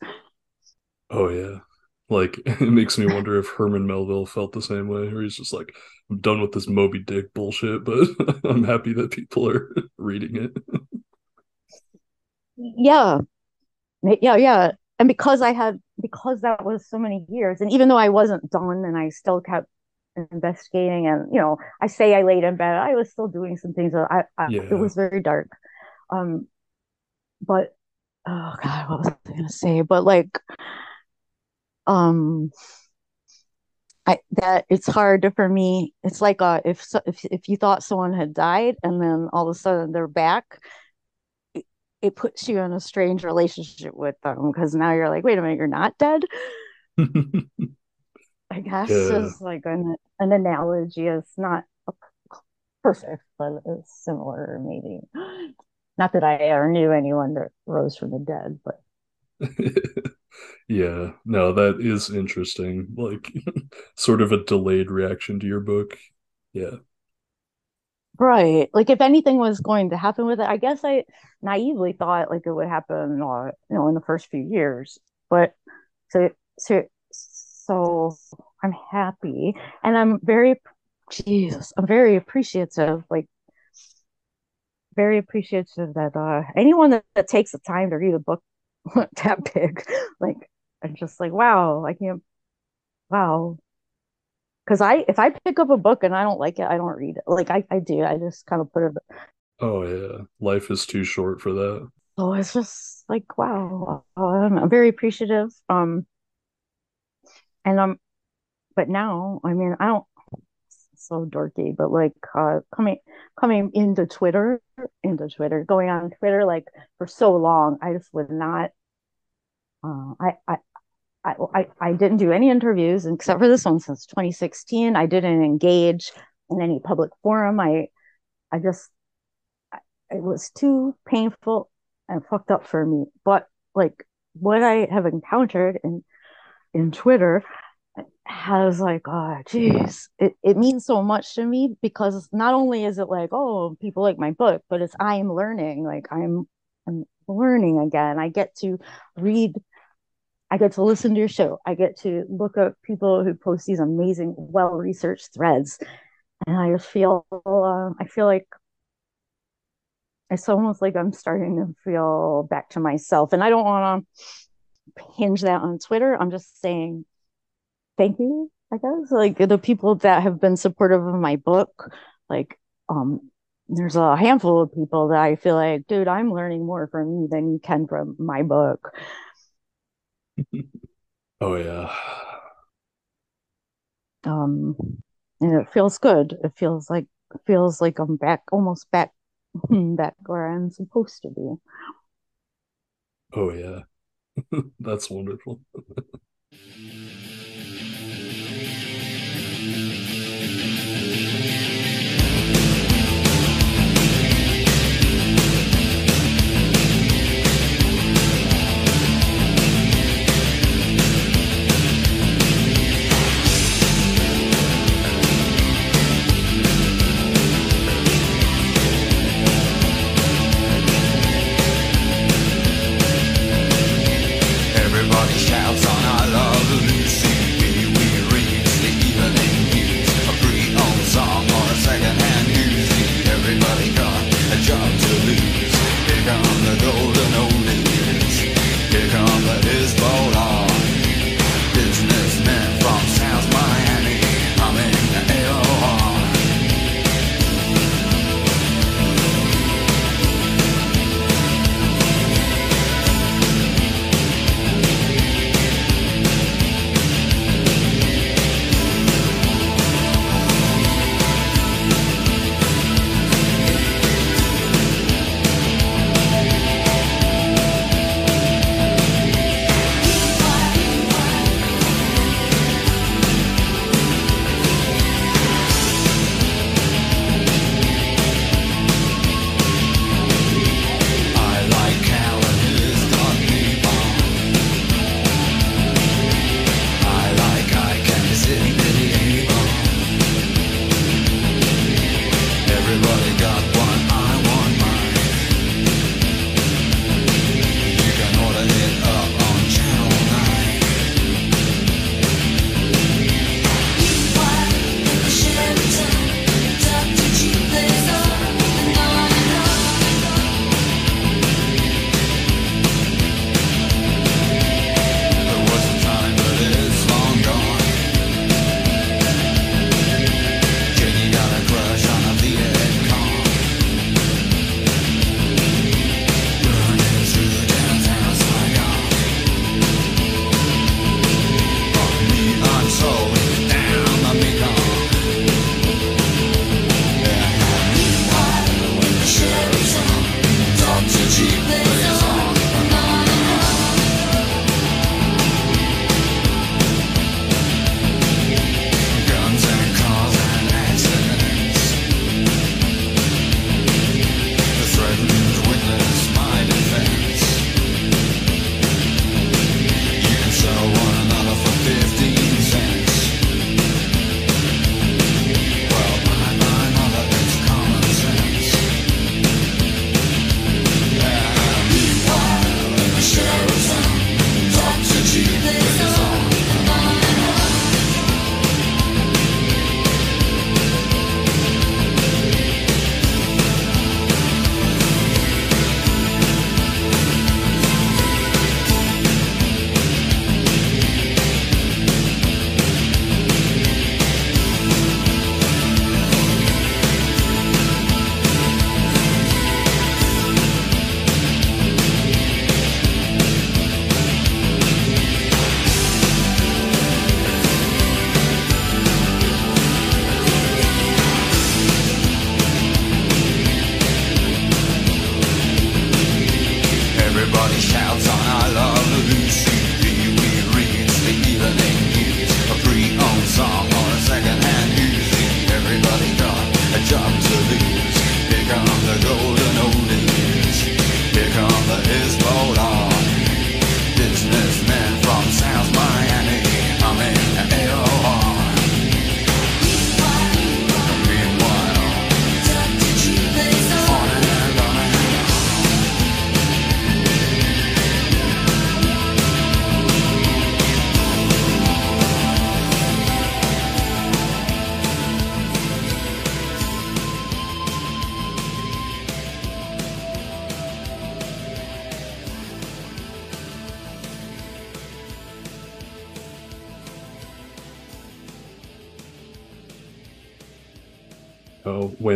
S3: Oh yeah, like it makes me wonder if Herman Melville felt the same way, where he's just like, I'm done with this Moby Dick bullshit, but I'm happy that people are reading it.
S2: yeah, yeah, yeah. And because I had because that was so many years, and even though I wasn't done, and I still kept investigating and you know i say i laid in bed i was still doing some things i, I yeah. it was very dark um but oh god what was i gonna say but like um I, that it's hard for me. It's like uh, if if if you thought someone had died and then all of a sudden they're back, it, puts you in a strange relationship with them because now you're like, wait a minute, you're not dead. I guess yeah. is like an an analogy. It's not perfect, but it's similar, maybe. Not that I ever knew anyone that rose from the dead, but
S3: yeah, no, that is interesting. Like, sort of a delayed reaction to your book. Yeah.
S2: Right. Like, if anything was going to happen with it, I guess I naively thought like it would happen, you know, in the first few years. But so, so so I'm happy and I'm very Jesus, I'm very appreciative, like very appreciative that uh anyone that, that takes the time to read a book that big, like I'm just like, wow, I can't wow. Cause I if I pick up a book and I don't like it, I don't read it. Like I, I do. I just kind of put it
S3: Oh yeah. Life is too short for that.
S2: Oh, it's just like wow. Um, I'm very appreciative. Um and I'm but now I mean I don't so dorky, but like uh, coming coming into Twitter, into Twitter, going on Twitter like for so long, I just would not. Uh, I, I I I didn't do any interviews except for this one since 2016. I didn't engage in any public forum. I I just it was too painful and fucked up for me. But like what I have encountered in in Twitter has like, oh, geez, it, it means so much to me because not only is it like, oh, people like my book, but it's I'm learning, like I'm I'm learning again. I get to read, I get to listen to your show. I get to look at people who post these amazing, well researched threads, and I just feel, uh, I feel like it's almost like I'm starting to feel back to myself, and I don't want to hinge that on Twitter. I'm just saying thank you i guess like the people that have been supportive of my book like um there's a handful of people that i feel like dude i'm learning more from you than you can from my book
S3: oh yeah.
S2: Um and it feels good. It feels like feels like i'm back almost back back where i'm supposed to be.
S3: Oh yeah. That's wonderful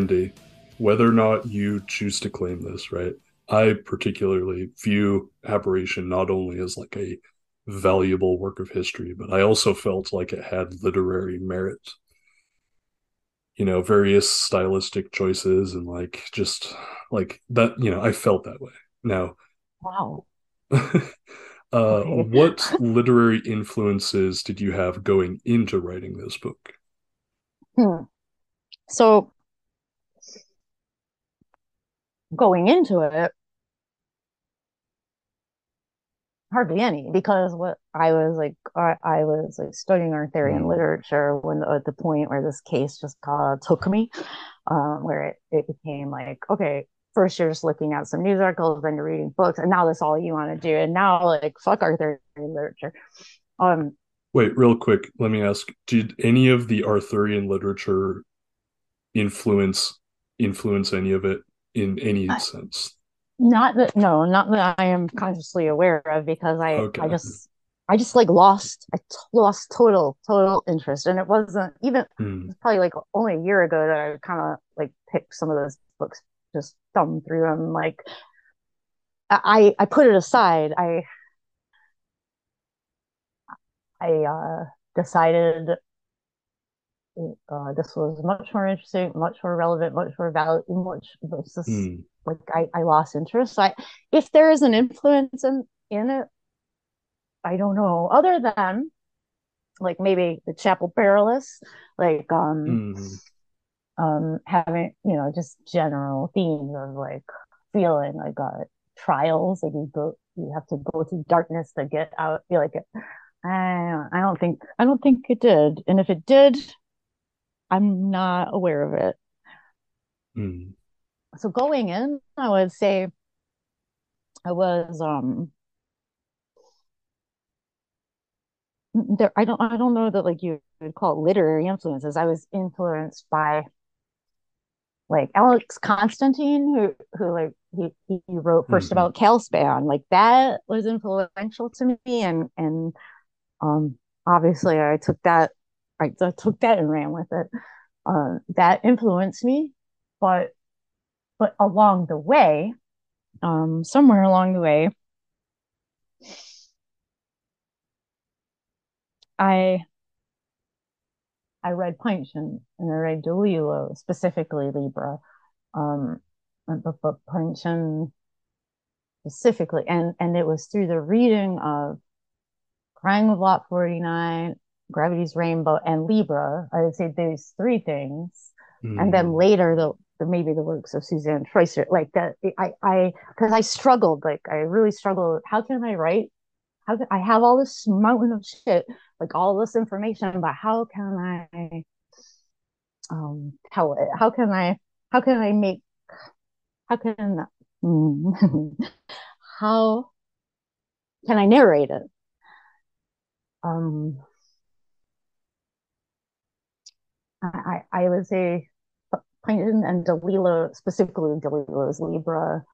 S3: Wendy, whether or not you choose to claim this, right? I particularly view Aberration not only as like a valuable work of history, but I also felt like it had literary merit. You know, various stylistic choices and like just like that, you know, I felt that way. Now,
S2: Wow.
S3: uh, what literary influences did you have going into writing this book?
S2: Hmm. So going into it, hardly any, because what I was like, I, I was like studying Arthurian
S3: Mm.
S2: literature when at the point where this case just uh, took me, um, where it, it became like, okay, first you're just looking at some news articles, then you're reading books, and now that's all you want to do. And now like fuck Arthurian literature. Um,
S3: Wait, real quick, let me ask, did any of the Arthurian literature influence influence any of it in any
S2: I-
S3: sense?
S2: Not that no, not that I am consciously aware of because I
S3: Okay.
S2: I just I just like lost I t- lost total total interest and it wasn't even
S3: Hmm.
S2: it's probably like only a year ago that I kind of like picked some of those books just thumb through them like I I put it aside I I uh decided uh, this was much more interesting, much more relevant, much more valid, much is
S3: Hmm.
S2: like I, I lost interest. So I if there is an influence in in it, I don't know. Other than like maybe the Chapel Perilous, like um
S3: Hmm.
S2: um having you know just general themes of like feeling like uh trials, like you go you have to go through darkness to get out. Feel like it. I I don't think I don't think it did, and if it did, I'm not aware of it.
S3: Hmm.
S2: so going in, I would say I was um there I don't I don't know that like you would call it literary influences. I was influenced by like Alex Constantine who who like he, he wrote 1st
S3: Mhm.
S2: about Calspan. Like that was influential to me and and um obviously I took that I, took that and ran with it. Uh, that influenced me, but but along the way, um, somewhere along the way, I I read Pynchon and I read DeLillo, specifically Libra, um, but, but Pynchon specifically, and and it was through the reading of Crying of Lot 49, Gravity's Rainbow, and Libra. I would say those three things, and then
S3: Hmm.
S2: later the, the maybe the works of Suzanne Treister, like that. I I because I struggled, like I really struggled. How can I write? How can I have all this mountain of shit, like all this information, but how can I um tell it? How can I? How can I make? How can mm, how can I narrate it? Um, I I, would say Pynchon and DeLillo, specifically DeLillo's Libra,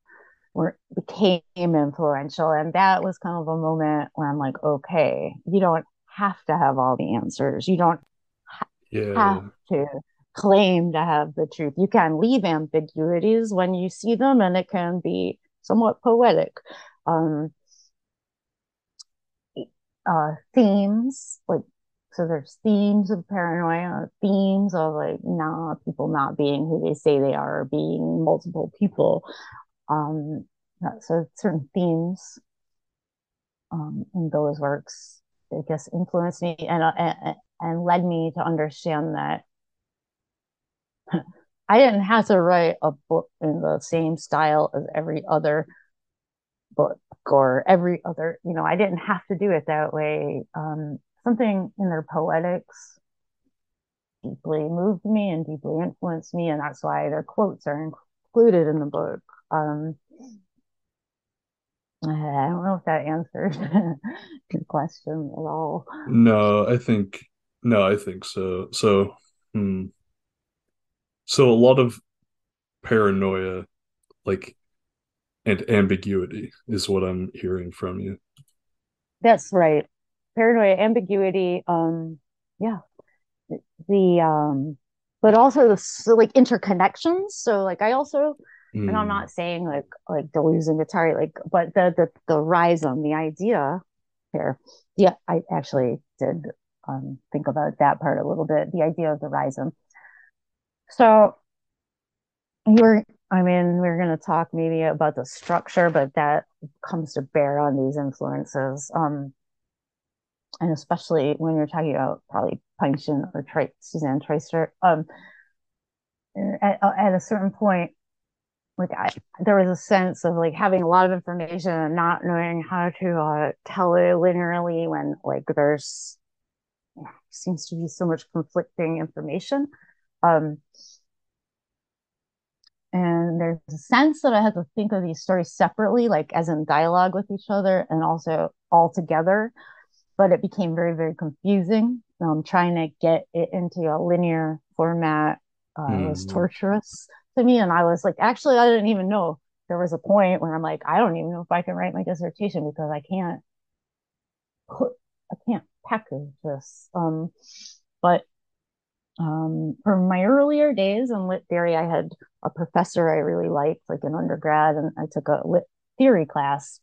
S2: were became influential, and that was kind of a moment where I'm like, okay, you don't have to have all the answers. You don't
S3: Yeah.
S2: have to claim to have the truth. You can leave ambiguities when you see them, and it can be somewhat poetic. Um, uh, themes like so there's themes of paranoia, themes of like nah, people not being who they say they are, being multiple people. Um, so certain themes um, in those works, I guess, influenced me and, uh, and and led me to understand that I didn't have to write a book in the same style as every other book or every other, you know, I didn't have to do it that way. Um, something in their poetics deeply moved me and deeply influenced me, and that's why their quotes are included in the book. Um, I don't know if that answers your question at all.
S3: No, I think no, I think so. So, hmm. So a lot of paranoia, like, and ambiguity is what I'm hearing from you.
S2: That's right. Paranoia, ambiguity, um, yeah. The um, but also the so, like interconnections. So like I also and I'm not saying like like the Deleuze Guattari, like but the the the rhizome, the idea here. Yeah, I actually did um think about that part a little bit, the idea of the rhizome. So you're I mean, we're going to talk maybe about the structure, but that comes to bear on these influences. Um, and especially when you're talking about probably Pynchon or Suzanne Treister. Um, at, at a certain point, like I, there was a sense of like having a lot of information and not knowing how to uh, tell it linearly when like there's seems to be so much conflicting information. Um, and there's a sense that I had to think of these stories separately, like as in dialogue with each other and also all together. But it became very, very confusing. Um, trying to get it into a linear format uh, was
S3: Mhm.
S2: torturous to me. And I was like, actually, I didn't even know there was a point where I'm like, I don't even know if I can write my dissertation because I can't put, I can't package this. Um, but um, from my earlier days in lit theory, I had a professor I really liked, like in undergrad, and I took a lit theory class.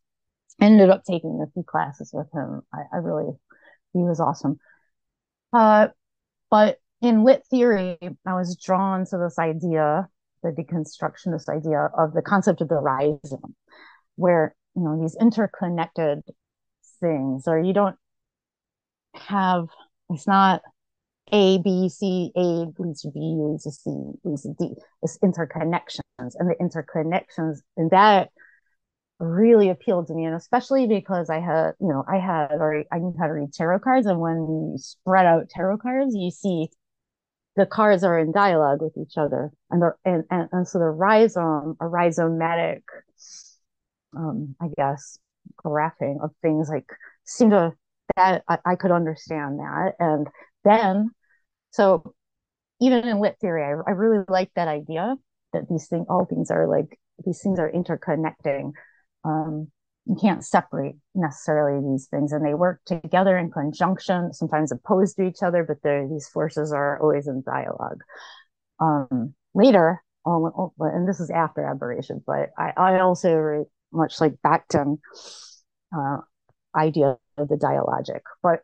S2: Ended up taking a few classes with him. I, I really, he was awesome. Uh, but in lit theory, I was drawn to this idea, the deconstructionist idea of the concept of the rhizome, where you know these interconnected things, or you don't have it's not a, B, C, A leads to B, leads to C, leads to D. It's interconnections. And the interconnections, and that really appealed to me. And especially because I had, you know, I had already, I knew how to read tarot cards. And when you spread out tarot cards, you see the cards are in dialogue with each other. And they're, and, and, and so the rhizome, a rhizomatic, um, I guess, graphing of things like seemed to, that I, I could understand that. And then so even in lit theory, I, I really like that idea that these things, all things are like these things are interconnecting. Um, you can't separate necessarily these things, and they work together in conjunction, sometimes opposed to each other, but these forces are always in dialogue. Um, later, um, and this is after aberration, but I, I also much like Bakhtin uh, idea of the dialogic, but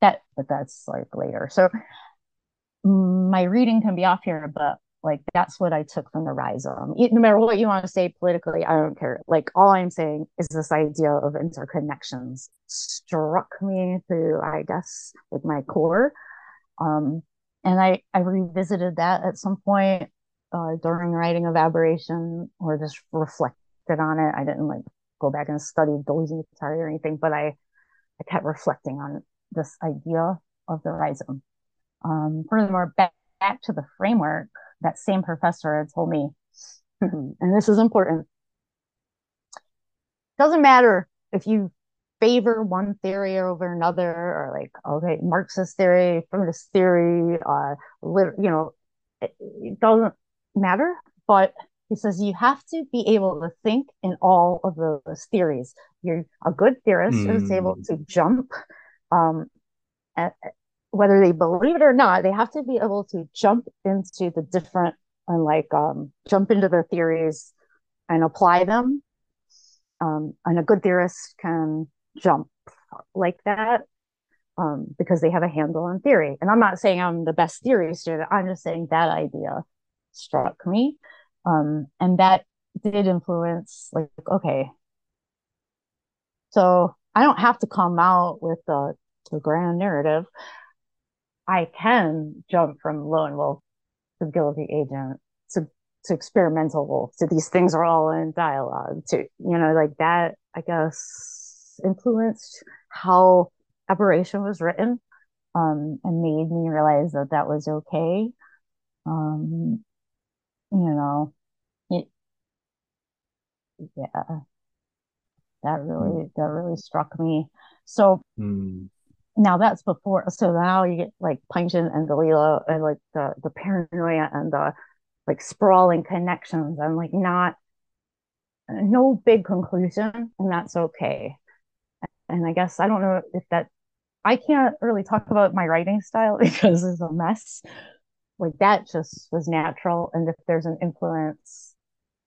S2: that but that's like later. So my reading can be off here, but like that's what I took from the rhizome. No matter what you want to say politically, I don't care. Like all I'm saying is this idea of interconnections struck me through, I guess, with my core. Um, and I, I revisited that at some point uh, during writing of aberration or just reflected on it. I didn't like go back and study Deleuze Guattari or anything, but I, I kept reflecting on this idea of the rhizome. Um, furthermore, back, back to the framework, that same professor had told me, and this is important. Doesn't matter if you favor one theory over another, or like, okay, Marxist theory, feminist theory, uh, lit, you know, it, it doesn't matter. But he says you have to be able to think in all of those theories. You're a good theorist
S3: Mm.
S2: who's able to jump um, at, whether they believe it or not, they have to be able to jump into the different and like um, jump into their theories and apply them. Um, and a good theorist can jump like that um, because they have a handle on theory. And I'm not saying I'm the best theory student. I'm just saying that idea struck me, um, and that did influence like okay. So I don't have to come out with the, the grand narrative. I can jump from lone wolf to guilty agent to to experimental wolf to these things are all in dialogue to you know like that I guess influenced how aberration was written um, and made me realize that that was okay. Um, you know it, yeah. That really that really struck me. So
S3: Hmm.
S2: Now that's before so now you get like Pynchon and DeLillo and like the the paranoia and the like sprawling connections. And like not no big conclusion and that's okay. And I guess I don't know if that I can't really talk about my writing style because it's a mess. Like that just was natural and if there's an influence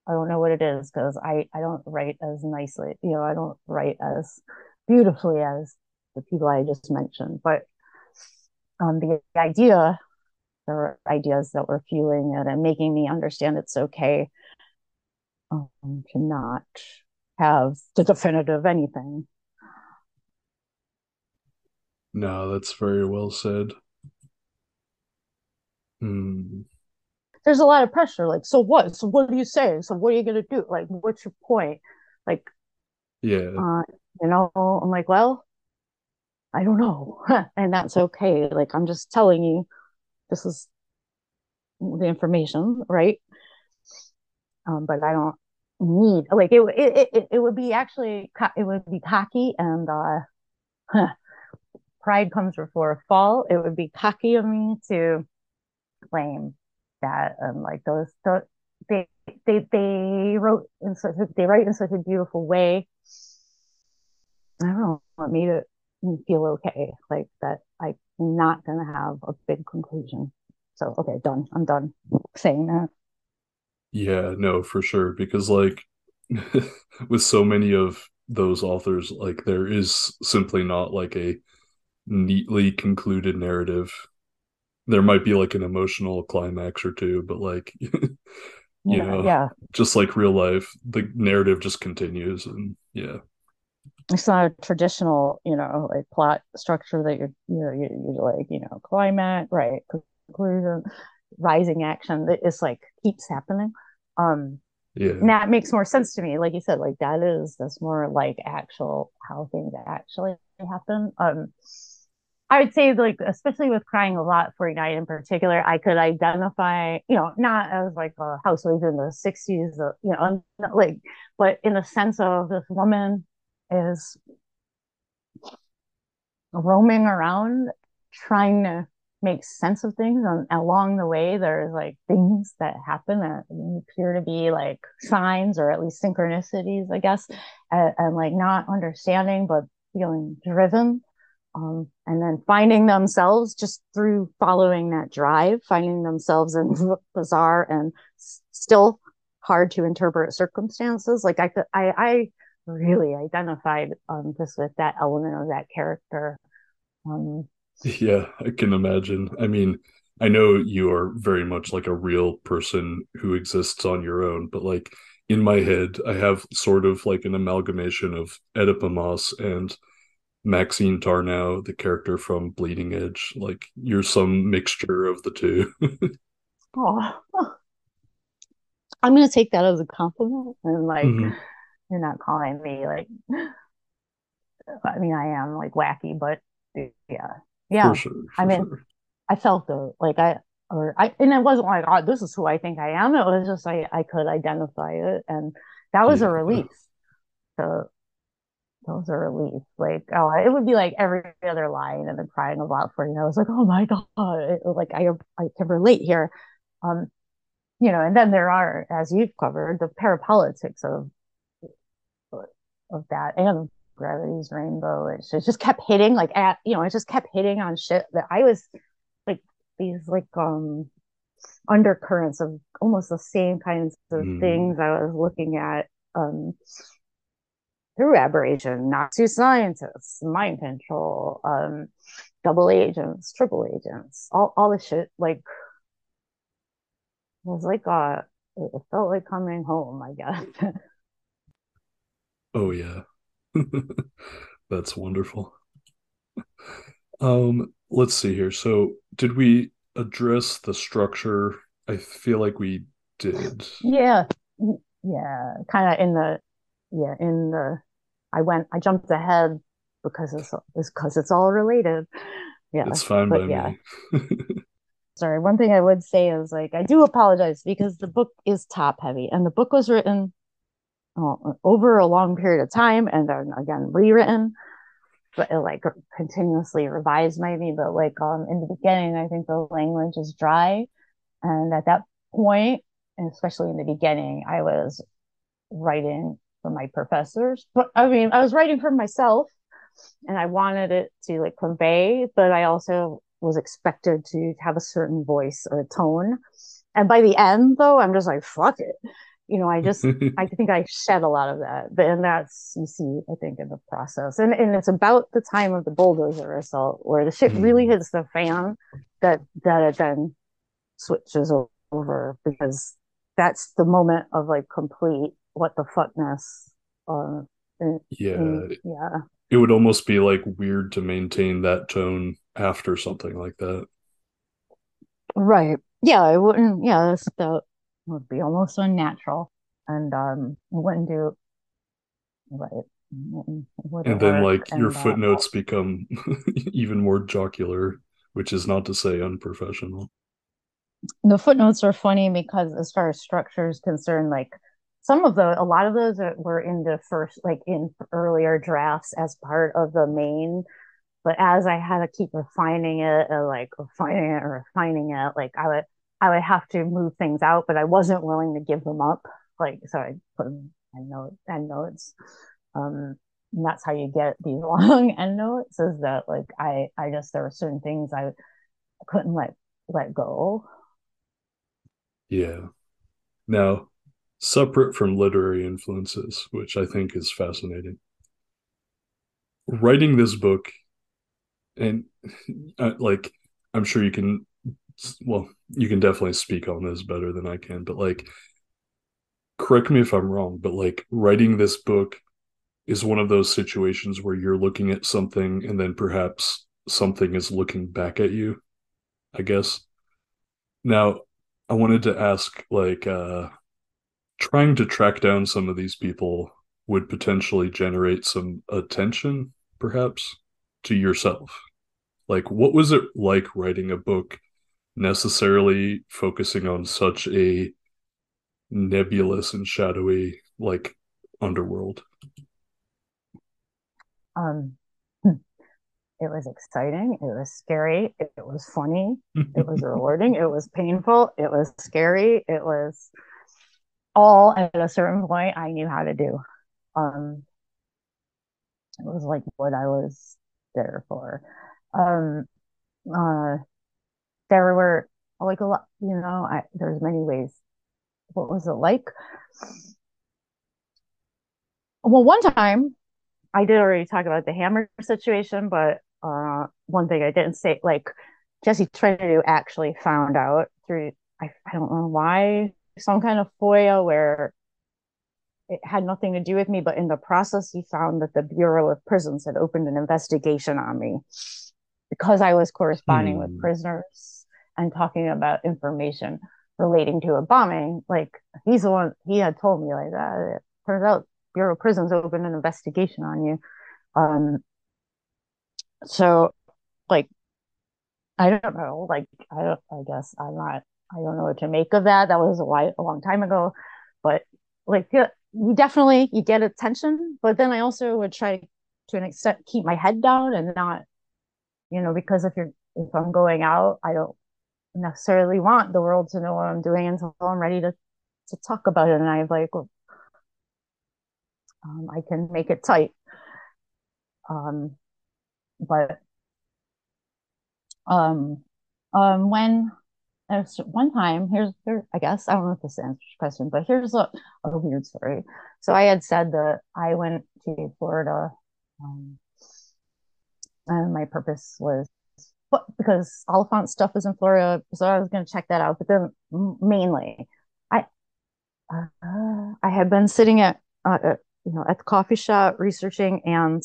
S2: I don't know what it is because I I don't write as nicely you know I don't write as beautifully as the people I just mentioned but um the idea there were ideas that were fueling it and making me understand it's okay um, to not have the definitive anything
S3: No, that's very well said. Hmm.
S2: there's a lot of pressure like so what so what are you saying so what are you going to do like what's your point like
S3: Yeah.
S2: uh you know i'm like well i don't know. And that's okay. Like i'm just telling you this is the information right? Um but i don't need like it it it, it would be actually it would be cocky and uh pride comes before a fall. It would be cocky of me to claim that and like those the, they they they wrote in such a, they write in such a beautiful way. I don't know what made it me feel okay like that I'm not gonna have a big conclusion so okay done I'm done saying that
S3: Yeah, no, for sure. Because like with so many of those authors, like there is simply not like a neatly concluded narrative. There might be like an emotional climax or two, but like you
S2: yeah
S3: know,
S2: yeah
S3: just like real life, the narrative just continues and yeah.
S2: It's not a traditional you know like plot structure that you're you know you- you're like you know climax right conclusion rising action that is like keeps happening. Um
S3: Yeah.
S2: and that makes more sense to me. Like you said like that is that's more like actual how things actually happen. Um I would say like especially with Crying of Lot 49 in particular I could identify you know not as like a housewife in the 60s uh, you know like but in the sense of this woman is roaming around trying to make sense of things and along the way there's like things that happen that appear to be like signs or at least synchronicities i guess and, and like not understanding but feeling driven um, and then finding themselves just through following that drive finding themselves in bizarre and still hard to interpret circumstances. Like i i i really identified um just with that element of that character um
S3: Yeah, I can imagine. I mean, I know you are very much like a real person who exists on your own, but like in my head, I have sort of like an amalgamation of Oedipa and Maxine Tarnow, the character from Bleeding Edge. Like you're some mixture of the two.
S2: oh i'm gonna take that as a compliment and like
S3: Mhm.
S2: You're not calling me like i mean i am like wacky but yeah yeah
S3: For sure,
S2: I mean,
S3: sure.
S2: I felt the like I or I and it wasn't like oh this is who I think I am. It was just I I could identify it, and that was a
S3: Yeah.
S2: relief. So that was a relief. Like oh, it would be like every other line and then crying about for you know. I was like oh my god, it, like I I can relate here. Um, you know, and then there are as you've covered the parapolitics of of that and gravity's rainbow. It just, kept hitting like at you know it just kept hitting on shit that I was like these like um undercurrents of almost the same kinds of
S3: Mm.
S2: things I was looking at um through aberration, not Nazi scientists, mind control, um double agents, triple agents, all all the shit like it was like uh it felt like coming home, I guess.
S3: Oh yeah. That's wonderful. Um, let's see here. So, did we address the structure? I feel like we did.
S2: Yeah, yeah, kind of in the yeah in the. I went. I jumped ahead because it's because it's all related. Yeah,
S3: it's fine by
S2: yeah.
S3: me.
S2: Sorry, one thing I would say is like I do apologize because the book is top heavy, and the book was written over a long period of time, and then again rewritten but it like continuously revised maybe but like um in the beginning i think the language is dry. And at that point and especially in the beginning i was writing for my professors. But i mean i was writing for myself and i wanted it to like convey but i also was expected to have a certain voice or tone. And by the end though i'm just like fuck it you know, I just I think I shed a lot of that. But and that's you see, I think, in the process. And and it's about the time of the bulldozer assault where the shit really
S3: Mm.
S2: hits the fan that that it then switches over because that's the moment of like complete what the fuckness. Uh,
S3: Yeah,
S2: in- yeah.
S3: it would almost be like weird to maintain that tone after something like that.
S2: Right. Yeah, I wouldn't yeah, that's that would be almost unnatural. And um it wouldn't do right. It wouldn't,
S3: And then like your
S2: uh,
S3: footnotes become even more jocular, which is not to say unprofessional.
S2: the footnotes are funny because as far as structure is concerned, like some of the a lot of those are, were in the first like in earlier drafts as part of the main. But as I had to keep refining it and like refining it and refining it, like I would I would have to move things out, but I wasn't willing to give them up. Like so I put them end note end notes. Um and that's how you get these long end notes is that like I I just there were certain things I couldn't let let go.
S3: Yeah. Now, separate from literary influences, which I think is fascinating, writing this book, and uh, like, I'm sure you can, well, you can definitely speak on this better than I can, but like, correct me if I'm wrong, but like, writing this book is one of those situations where you're looking at something and then perhaps something is looking back at you, I guess. Now, I wanted to ask like uh trying to track down some of these people would potentially generate some attention perhaps to yourself. Like what was it like writing a book necessarily focusing on such a nebulous and shadowy like underworld?
S2: Um, it was exciting. It was scary. It, it was funny. It was rewarding. It was painful. It was scary. It was all at a certain point I knew how to do. Um, it was like what I was there for. Um, uh, there were like a lot, you know, I, there's many ways. What was it like? Well, one time I did already talk about the hammer situation, but uh, one thing I didn't say, like Jesse Trentadue actually found out through I, I don't know why some kind of FOIA where it had nothing to do with me, but in the process he found that the Bureau of Prisons had opened an investigation on me because I was corresponding
S3: Hmm.
S2: with prisoners and talking about information relating to a bombing. Like he's the one he had told me like that. It turns out Bureau of Prisons opened an investigation on you. Um, so like, I don't know, like, I don't, I guess I'm not, I don't know what to make of that. That was a, while, a long time ago, but like, you definitely, you get attention, but then I also would try to an extent keep my head down and not, you know, because if you're, if I'm going out, I don't necessarily want the world to know what I'm doing until I'm ready to, to talk about it. And I like, um, I can make it tight. Um, but um, um, when there's one time, here's here, I guess I don't know if this answers your question, but here's a, a weird story. So I had said that I went to Florida, um, and my purpose was but because Oliphant stuff is in Florida, so I was going to check that out. But then mainly, I uh, I had been sitting at uh, uh, you know, at the coffee shop researching, and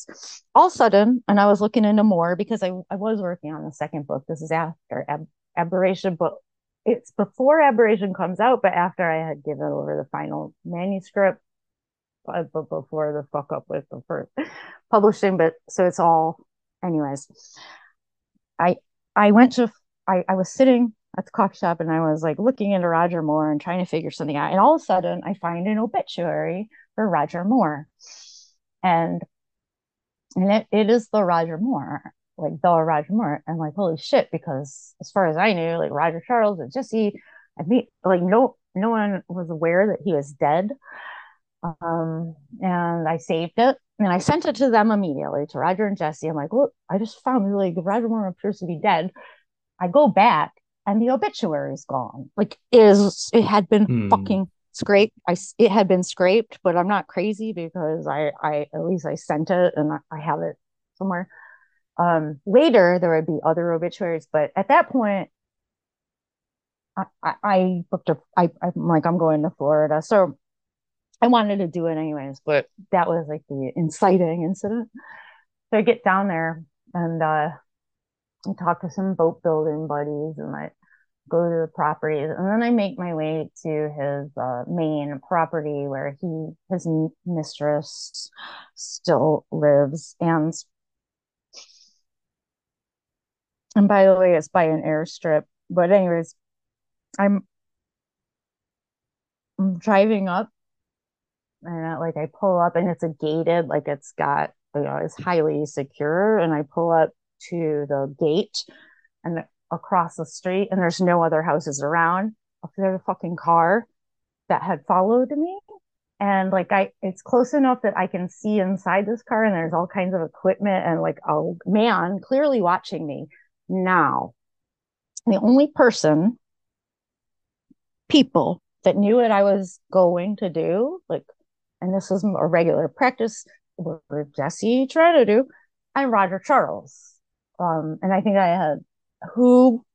S2: all of a sudden, and I was looking into more because I, I was working on the second book. This is after Ab- Aberration, but it's before Aberration comes out, but after I had given over the final manuscript, but, but before the fuck up with the first publishing. But so it's all, anyways. I I went to I I was sitting at the coffee shop and I was like looking into Roger Moore and trying to figure something out. And all of a sudden, I find an obituary for Roger Moore, and and it, it is the Roger Moore, like the Roger Moore. And like, holy shit, because as far as I knew, like Roger Charles and Jesse, I think like no no one was aware that he was dead. Um, and I saved it and I sent it to them immediately to Roger and Jesse. I'm like, look, I just found like Roger Moore appears to be dead. I go back and the obituary is gone. Like is it had been
S3: Hmm.
S2: fucking scraped. I it had been scraped, but I'm not crazy because I I at least I sent it and I, I have it somewhere. Um, later there would be other obituaries, but at that point, I I, I booked a. I I'm like I'm going to Florida, so I wanted to do it anyways. But that was like the inciting incident. So I get down there and uh, I talk to some boat building buddies, and I go to the properties, and then I make my way to his uh, main property where he his mistress still lives, and and by the way, it's by an airstrip. But anyways, I'm I'm driving up and like I pull up and it's a gated, like it's got you know, it's highly secure. And I pull up to the gate and across the street and there's no other houses around. There's a fucking car that had followed me. And like I it's close enough that I can see inside this car and there's all kinds of equipment and like a man clearly watching me. Now, the only person people that knew what I was going to do, like, and this was a regular practice, were Jesse Trentadue, and Roger Charles. Um, and I think I had who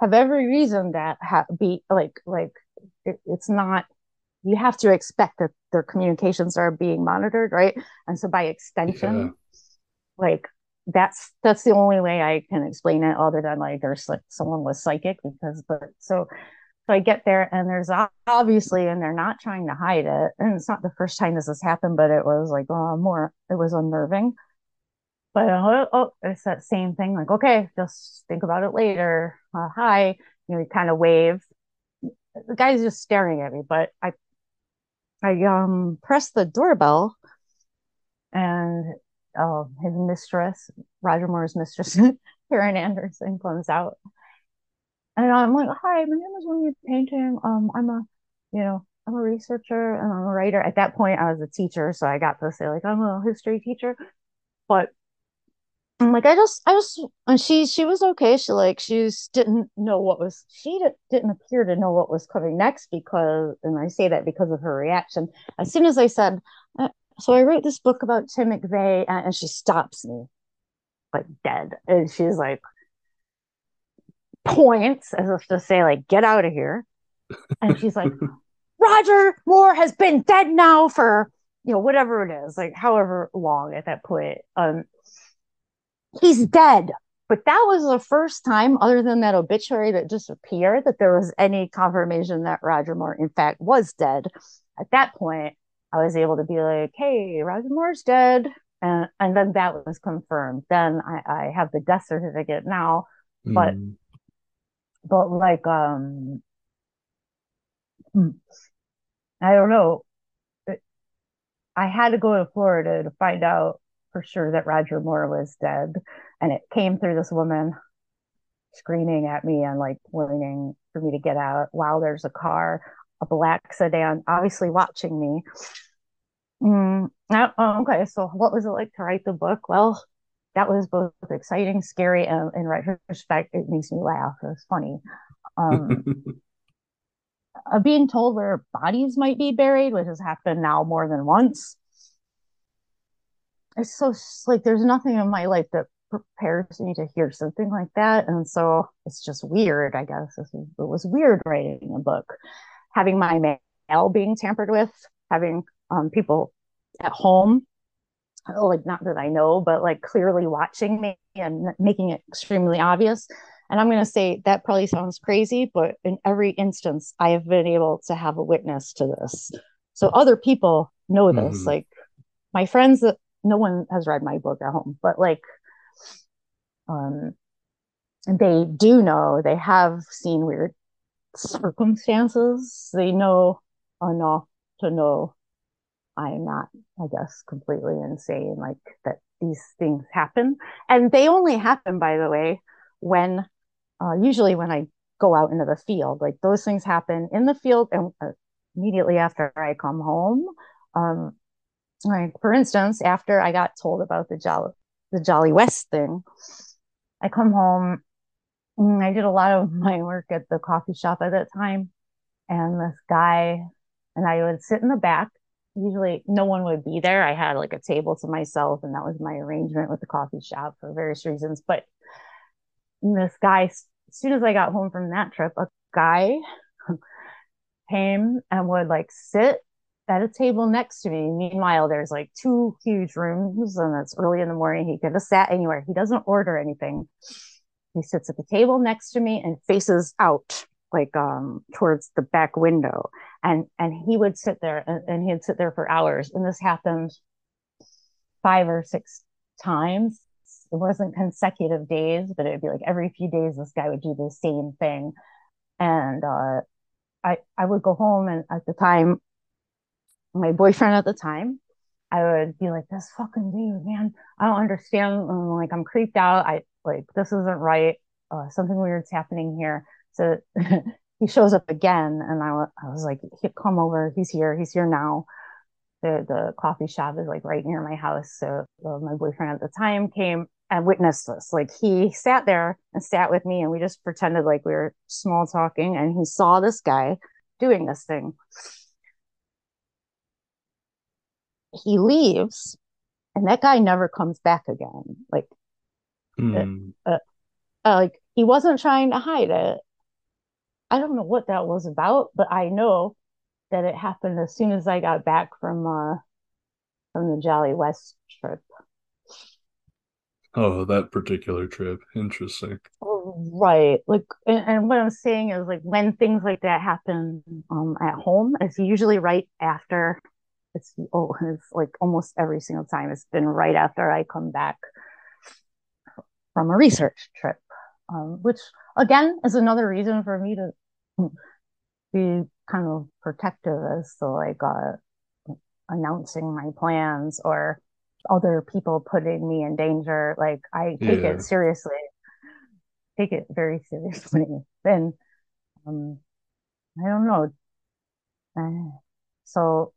S2: have every reason that ha- be like like it, it's not you have to expect that their communications are being monitored, right? And so by extension,
S3: Yeah.
S2: like that's that's the only way I can explain it, other than like there's like someone was psychic because but so so I get there and there's obviously and they're not trying to hide it. And it's not the first time this has happened but it was like oh more it was unnerving. But uh, oh it's that same thing like okay just think about it later. Uh, hi. You know you kind of wave. The guy's just staring at me but I I um press the doorbell and uh, his mistress Roger Moore's mistress Karen Anderson comes out and I'm like, hi, my name is Wendy Painter. Um, I'm a, you know, I'm a researcher and I'm a writer. At that point, I was a teacher, so I got to say like I'm a history teacher. But I'm like, I just, I just, and she, she was okay. She like, she didn't know what was, she di- didn't appear to know what was coming next because, and I say that because of her reaction. As soon as I said, uh, so I wrote this book about Tim McVeigh, and she stops me, like dead, and she's like points as if to say like get out of here. And she's like roger moore has been dead now for you know whatever it is like however long at that point. Um he's dead. But that was the first time other than that obituary that disappeared that there was any confirmation that roger moore in fact was dead. At that point i was able to be like hey roger moore's dead. And and then that was confirmed. Then i i have the death certificate now. But-
S3: Mm.
S2: But like um hmm, I don't know. I had to go to Florida to find out for sure that Roger Moore was dead. And it came through this woman screaming at me and like pointing for me to get out while there's a car, a black sedan, obviously watching me. Mm, oh, okay, so what was it like to write the book? Well, that was both exciting, scary, and in retrospect, it makes me laugh. It was funny. Um, uh, being told where bodies might be buried, which has happened now more than once. It's so like there's nothing in my life that prepares me to hear something like that, and so it's just weird. I guess it was weird writing a book, having my mail being tampered with, having um, people at home like not that I know, but like clearly watching me and making it extremely obvious. And I'm going to say that probably sounds crazy, but in every instance, I have been able to have a witness to this. So other people know this.
S3: Mhm.
S2: Like my friends that no one has read my book at home, but like, um, they do know they have seen weird circumstances. They know enough to know I'm not, I guess, completely insane, like that these things happen. And they only happen, by the way, when uh, usually when I go out into the field, like those things happen in the field and uh, immediately after I come home. Um, like for instance, after I got told about the Jolly, the Jolly West thing, I come home. I did a lot of my work at the coffee shop at that time, and this guy and I would sit in the back. Usually, no one would be there. I had like a table to myself, and that was my arrangement with the coffee shop for various reasons. But this guy, as soon as I got home from that trip, a guy came and would like sit at a table next to me. Meanwhile, there's like two huge rooms, and it's early in the morning. He could have sat anywhere. He doesn't order anything. He sits at the table next to me and faces out like um towards the back window and and he would sit there and, and he'd sit there for hours. And this happened five or six times. It wasn't consecutive days but it would be like every few days this guy would do the same thing. And uh i i would go home and at the time my boyfriend at the time i would be like this fucking dude man i don't understand I'm like i'm creeped out. I like this isn't right. Uh, something weird's happening here. So he shows up again, and I, I was like, "Come over. He's here. He's here now." The the coffee shop is like right near my house. So uh, my boyfriend at the time came and witnessed this. Like he sat there and sat with me, and we just pretended like we were small talking, and he saw this guy doing this thing. He leaves, and that guy never comes back again. Like
S3: Hmm.
S2: uh, like he wasn't trying to hide it. I don't know what that was about, but I know that it happened as soon as I got back from uh from the Jolly West trip.
S3: Oh, that particular trip. Interesting.
S2: Right. Like and, and what I'm saying is like when things like that happen um at home, it's usually right after it's oh it's like almost every single time it's been right after I come back from a research trip. Um, which again is another reason for me to be kind of protective as to like uh, announcing my plans or other people putting me in danger. Like I take
S3: Yeah.
S2: it seriously, take it very seriously. Then um, I don't know. Uh, so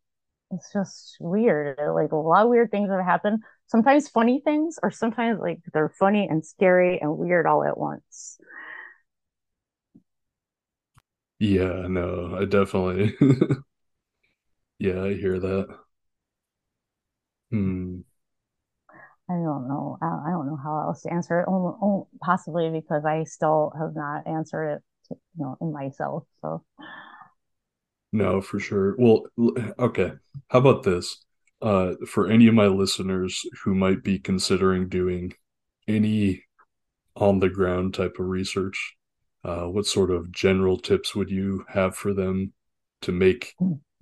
S2: it's just weird. Like a lot of weird things have happened. Sometimes funny things, or sometimes like they're funny and scary and weird all at once.
S3: Yeah, no, I definitely. Yeah, I hear that. Hmm.
S2: I don't know. I, I don't know how else to answer it. Only, only, possibly because I still have not answered it, to, you know, in myself. So
S3: No, for sure. Well, l- okay. How about this? Uh, for any of my listeners who might be considering doing any on the ground type of research, uh, what sort of general tips would you have for them to make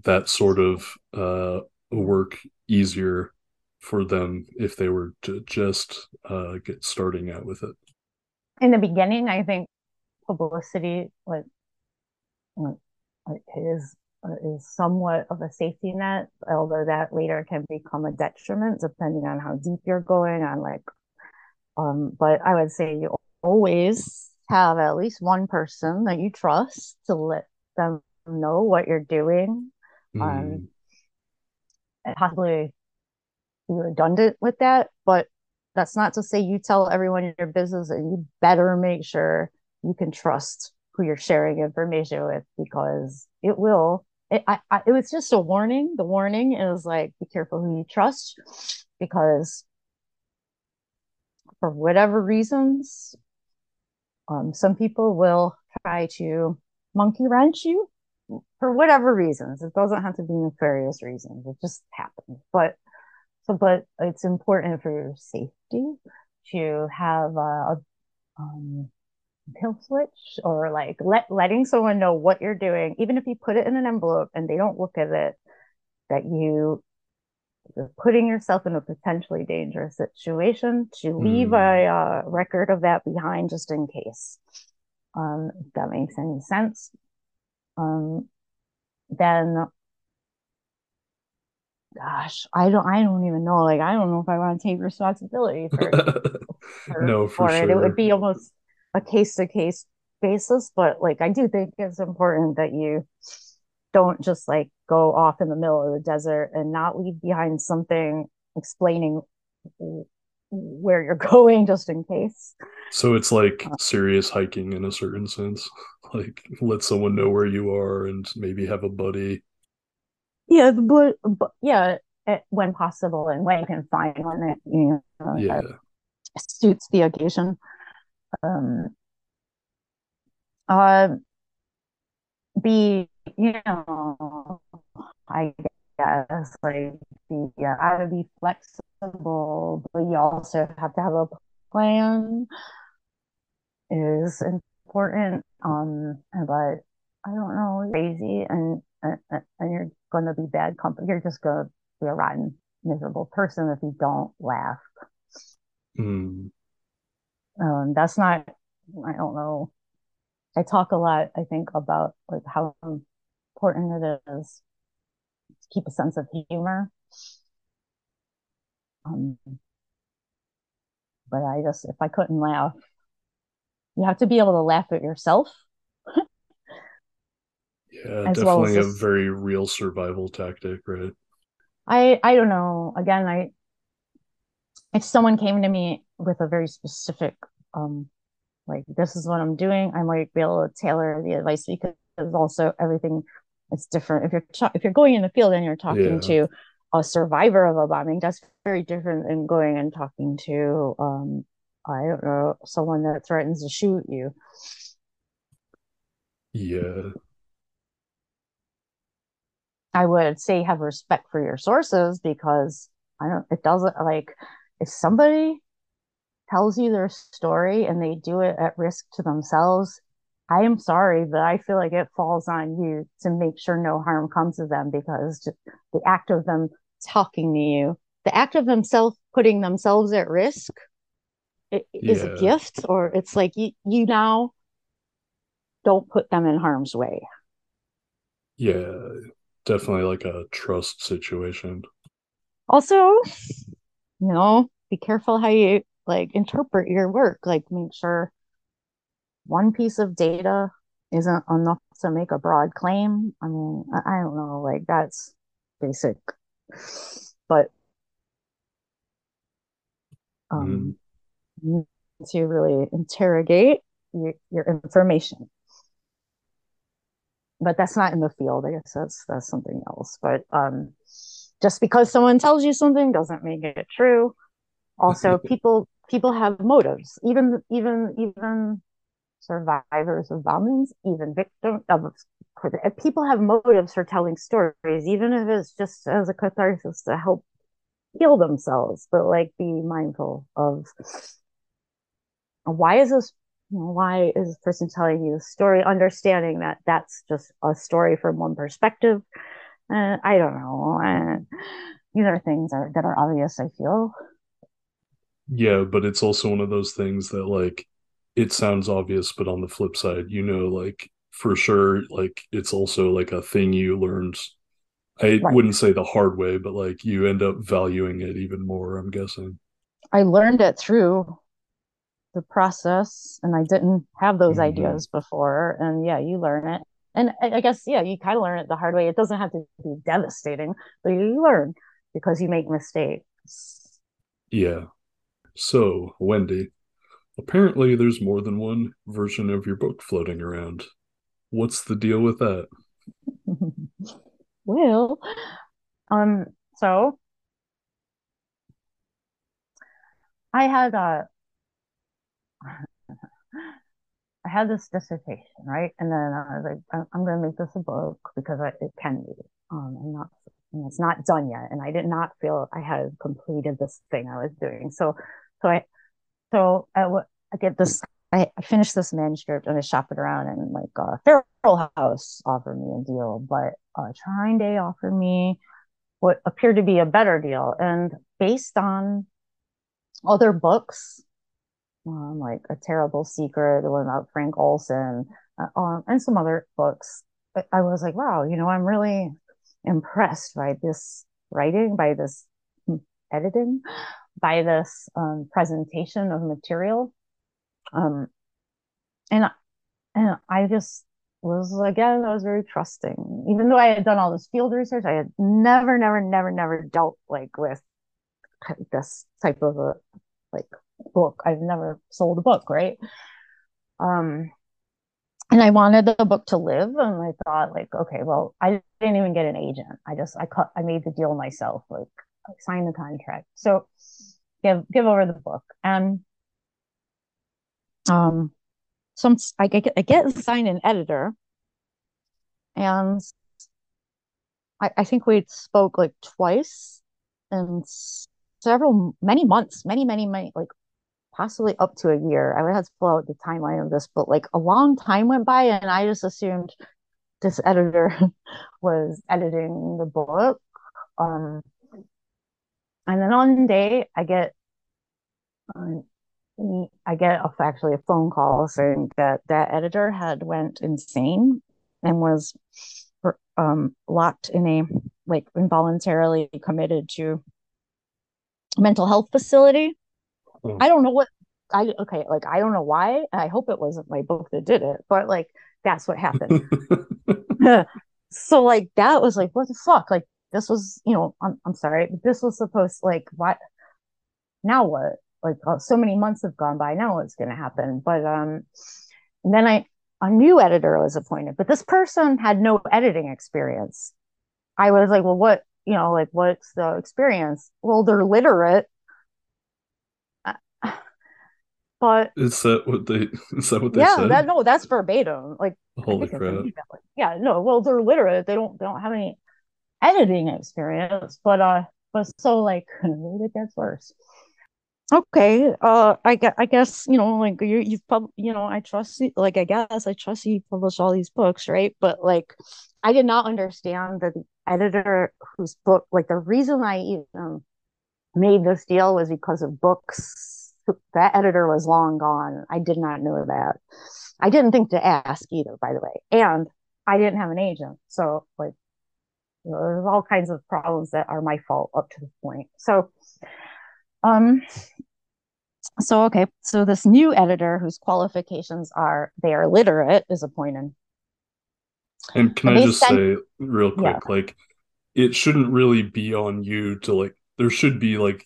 S3: that sort of uh, work easier for them if they were to just uh, get starting out with it?
S2: in the beginning, I think publicity like, like is is somewhat of a safety net, although that later can become a detriment depending on how deep you're going on. Like, um, but I would say you always have at least one person that you trust to let them know what you're doing.
S3: Hmm.
S2: Um, and possibly be redundant with that, but that's not to say you tell everyone in your business and you better make sure you can trust who you're sharing information with because it will. It, I, I, it was just a warning. The warning is like, be careful who you trust because for whatever reasons, um, some people will try to monkey wrench you for whatever reasons. It doesn't have to be nefarious reasons. It just happens. But so but it's important for your safety to have a, um, kill switch or like let letting someone know what you're doing, even if you put it in an envelope and they don't look at it, that you you're putting yourself in a potentially dangerous situation to leave
S3: Mm.
S2: a uh, record of that behind just in case. Um, if that makes any sense. Um, then gosh, I don't I don't even know. Like I don't know if I want to take responsibility for for,
S3: No, for
S2: it. It would be almost a case to case basis, but like I do think it's important that you don't just like go off in the middle of the desert and not leave behind something explaining where you're going just in case.
S3: So it's like serious hiking in a certain sense. Like let someone know where you are and maybe have a buddy.
S2: Yeah, but, but yeah, eh, when possible and when you can find one that you know
S3: Yeah.
S2: suits the occasion. Um, uh, be you know, I guess like yeah, I would be flexible, but you also have to have a plan is important. Um, but I don't know, crazy and and, and you're gonna be bad company. You're just gonna be a rotten, miserable person if you don't laugh.
S3: Mm.
S2: Um, that's not, I don't know. I talk a lot, I think, about like how important it is to keep a sense of humor. Um, but I just, if I couldn't laugh, you have to be able to laugh at yourself.
S3: Yeah,
S2: well
S3: definitely
S2: as
S3: a
S2: just-
S3: very real survival tactic, right?
S2: I, I don't know. Again, I, if someone came to me with a very specific, um, like this is what I'm doing, I might be able to tailor the advice because also everything is different. If you're ch- if you're going in the field and you're talking
S3: Yeah.
S2: to a survivor of a bombing, that's very different than going and talking to um I don't know someone that threatens to shoot you.
S3: Yeah.
S2: I would say have respect for your sources because I don't it doesn't like if somebody tells you their story and they do it at risk to themselves, I am sorry, but I feel like it falls on you to make sure no harm comes to them because the act of them talking to you, the act of themselves putting themselves at risk is a gift or it's like you, you now don't put them in harm's way.
S3: Yeah. Definitely like a trust situation.
S2: Also, you know, be careful how you like interpret your work. Like make sure one piece of data isn't enough to make a broad claim. I mean, I, I don't know, like that's basic. But um you need to really interrogate your, your information. But that's not in the field. I guess that's that's something else. But um just because someone tells you something doesn't make it true. Also, people people have motives. Even even even survivors of bombings, even victims of people have motives for telling stories, even if it's just as a catharsis to help heal themselves. But like, be mindful of why is this why is this person telling you a story understanding that that's just a story from one perspective uh, i don't know uh, these are things are, that are obvious i feel
S3: Yeah, but it's also one of those things that like it sounds obvious, but on the flip side, you know, like for sure, like it's also like a thing you learned. I
S2: Right.
S3: wouldn't say the hard way, but like you end up valuing it even more, I'm guessing.
S2: i learned it through the process and i didn't have those
S3: Mhm.
S2: ideas before and yeah you learn it and I guess yeah you kind of learn it the hard way it doesn't have to be devastating but you learn because you make mistakes
S3: Yeah. So, Wendy, apparently there's more than one version of your book floating around. What's the deal with that?
S2: well um so i had a I had this dissertation, right? And then I was like, I'm, I'm going to make this a book because I, it can be, um, and not and it's not done yet. And I did not feel I had completed this thing I was doing. So, so I, so I, I get this, I, I finished this manuscript and I shop it around and like uh, Feral House offered me a deal, but uh, TrineDay offered me what appeared to be a better deal. And based on other books, um, like A Terrible Secret, the one about Frank Olson, uh, um, and some other books, I was like, wow, you know, I'm really impressed by this writing, by this editing, by this um, presentation of material. Um, and and I just was again, I was very trusting. Even though I had done all this field research, I had never, never, never, never dealt like with this type of a like book. I've never sold a book, right? Um, and I wanted the book to live, and I thought like, okay, well, I didn't even get an agent. I just I cut I made the deal myself, like signed the contract. So give give over the book, and um, some I get I get assigned an editor, and I I think we spoke like twice, and several many months, many many many like possibly up to a year. I would have to pull out the timeline of this, but like a long time went by, and I just assumed this editor was editing the book. Um, and then one day I get, um, I get actually a phone call saying that that editor had went insane and was um, locked in a like involuntarily committed to mental health facility Mm. I don't know what I okay, like I don't know why. I hope it wasn't my book that did it, but like that's what happened. so like that was like what the fuck? Like this was, you know, I'm I'm sorry, but this was supposed like what now what? Like uh, so many months have gone by. Now what's going to happen? But um, and then I a new editor was appointed, but this person had no editing experience. I was like, well, what you know, like what's the experience? Well, they're literate but
S3: is that what they is that what they
S2: yeah
S3: said?
S2: that no that's verbatim like
S3: holy crap
S2: yeah no well they're literate they don't they don't have any editing experience but uh but so like it gets worse okay uh i i guess you know like you you've pub you know i trust you like i guess i trust you publish all these books right but like i did not understand that the editor whose book like the reason i even made this deal was because of books that editor was long gone. I did not know that. I didn't think to ask either, by the way. And I didn't have an agent. So like you know, there's all kinds of problems that are my fault up to the point. So um so okay, so this new editor whose qualifications are they are literate is appointed.
S3: And can and I just sent, say real quick, yeah. like it shouldn't really be on you to like there should be like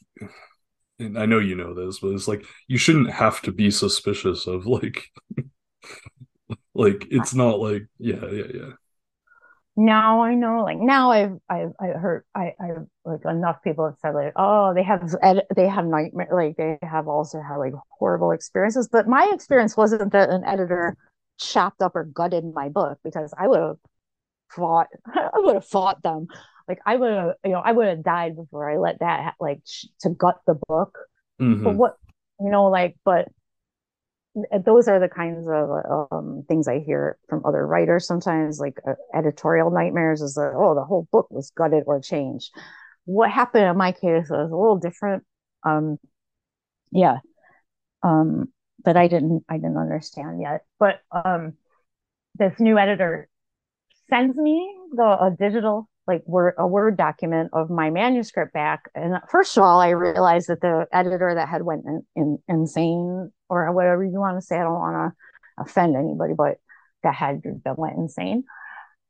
S3: and I know you know this, but it's like you shouldn't have to be suspicious of like like it's not like yeah, yeah, yeah.
S2: Now I know, like now I've I've I heard I I like enough people have said like oh they have they have nightmare like they have also had like horrible experiences, but my experience wasn't that an editor chopped up or gutted my book because I would have fought I would have fought them like I would have, you know, I would have died before I let that like to gut the book. Mm-hmm. But what, you know, like, but those are the kinds of um, things I hear from other writers sometimes, like uh, editorial nightmares is that, oh, the whole book was gutted or changed. What happened in my case was a little different. Um, yeah. Um, but I didn't, I didn't understand yet. But um, this new editor sends me the a digital like word a word document of my manuscript back and first of all i realized that the editor that had went in, in, insane or whatever you want to say i don't want to offend anybody but that had that went insane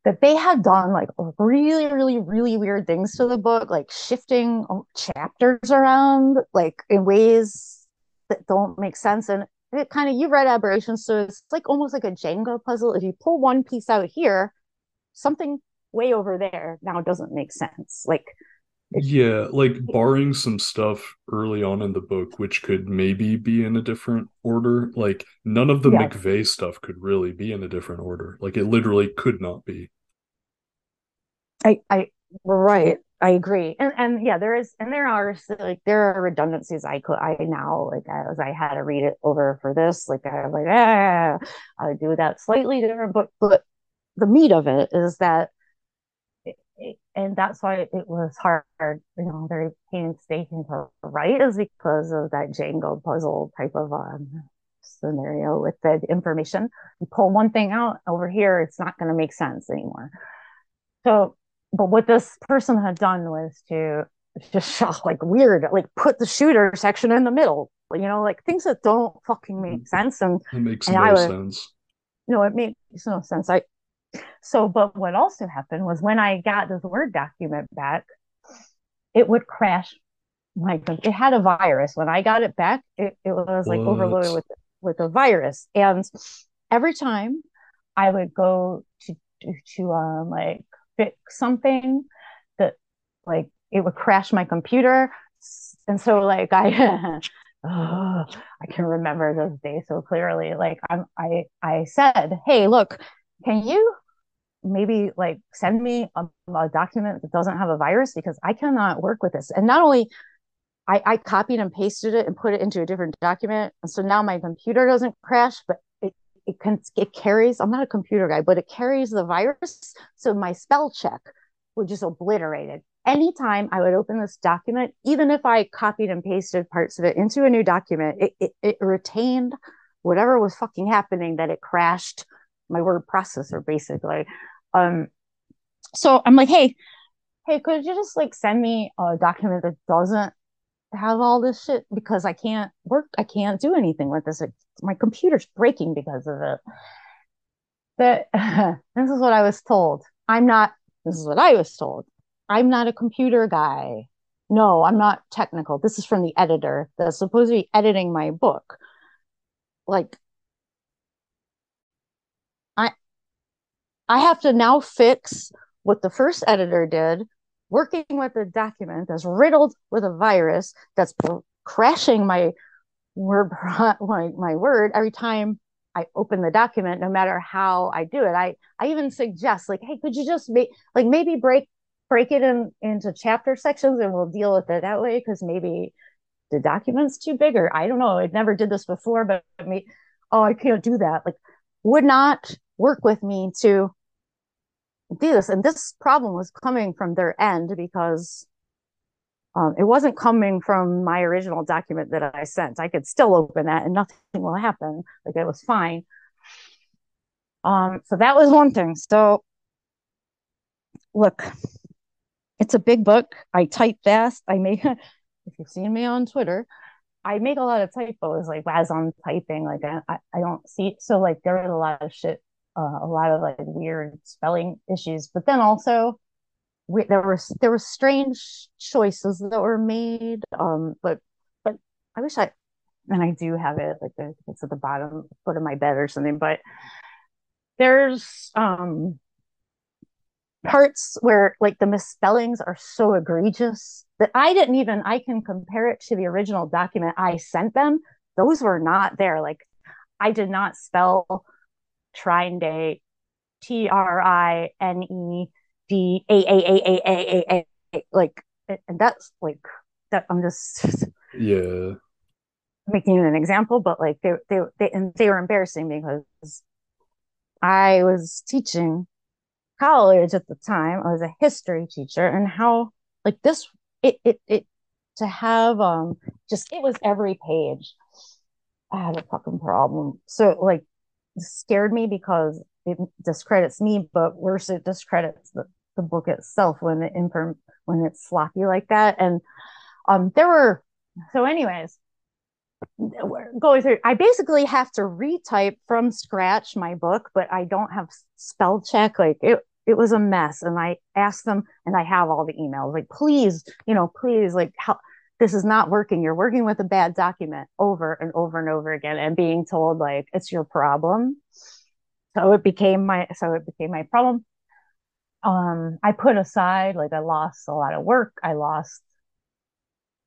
S2: that they had done like really really really weird things to the book like shifting chapters around like in ways that don't make sense and it kind of you read aberrations so it's like almost like a jenga puzzle. If you pull one piece out here something way over there now doesn't make sense. Like
S3: yeah, like barring some stuff early on in the book, which could maybe be in a different order. Like none of the yeah. McVeigh stuff could really be in a different order. Like it literally could not be.
S2: I, I, right. I agree. And and yeah, there is and there are like there are redundancies I could I now like as I had to read it over for this, like I was like, ah, I would do that slightly different, but but the meat of it is that and that's why it was hard, you know, very painstaking to write is because of that Jenga puzzle type of um, scenario with the information. You pull one thing out over here, it's not going to make sense anymore. So but what this person had done was to just shock like weird, like put the shooter section in the middle, you know, like things that don't fucking make mm-hmm. sense. And
S3: it makes and no was, sense.
S2: No, it makes no sense. I so, but what also happened was when I got this Word document back, it would crash. Like it had a virus. When I got it back, it, it was like what? overloaded with with a virus. And every time I would go to to, to um like fix something that like it would crash my computer and so like i oh, i can remember those days so clearly like i'm i i said hey look can you maybe like send me a, a document that doesn't have a virus because i cannot work with this and not only I, I copied and pasted it and put it into a different document. And so now my computer doesn't crash, but it it can it carries i'm not a computer guy but it carries the virus so my spell check would just obliterate it anytime i would open this document even if i copied and pasted parts of it into a new document it, it, it retained whatever was fucking happening that it crashed my word processor basically um so i'm like hey hey could you just like send me a document that doesn't have all this shit because I can't work. I can't do anything with this. my computer's breaking because of it. But this is what I was told. I'm not, this is what I was told. I'm not a computer guy. No, I'm not technical. This is from the editor that's supposed to be editing my book. Like, I, I have to now fix what the first editor did working with a document that's riddled with a virus that's crashing my word my, my word every time I open the document, no matter how I do it. I I even suggest like, hey, could you just make like maybe break break it in into chapter sections and we'll deal with it that way because maybe the document's too big or I don't know. I never did this before, but me, oh, I can't do that. Like, would not work with me to do this. And this problem was coming from their end because um, it wasn't coming from my original document that I sent. I could still open that and nothing will happen. Like it was fine. Um, so that was one thing. So look, it's a big book. I type fast. I make if you've seen me on Twitter, I make a lot of typos like as I'm typing. Like I, I don't see so like there was a lot of shit uh, a lot of like weird spelling issues, but then also we, there were there were strange choices that were made. Um, but but I wish I and I do have it like it's at the bottom foot of my bed or something. But there's um parts where like the misspellings are so egregious that I didn't even I can compare it to the original document I sent them. Those were not there. Like I did not spell TrineDay, T R I N E D A A A A A A A. Like, and that's like that. I'm just
S3: yeah
S2: making an example, but like they they they and they were embarrassing because I was teaching college at the time. I was a history teacher, and how like this it it it to have um just it was every page. I had a fucking problem. So like scared me because it discredits me, but worse, it discredits the, the book itself when it inform when it's sloppy like that. And um, there were so, anyways, going through. I basically have to retype from scratch my book, but I don't have spell check. Like it, it was a mess. And I asked them, and I have all the emails. Like, please, you know, please, like, help this is not working. You're working with a bad document over and over and over again and being told like it's your problem. So it became my so it became my problem. Um, I put aside like I lost a lot of work. I lost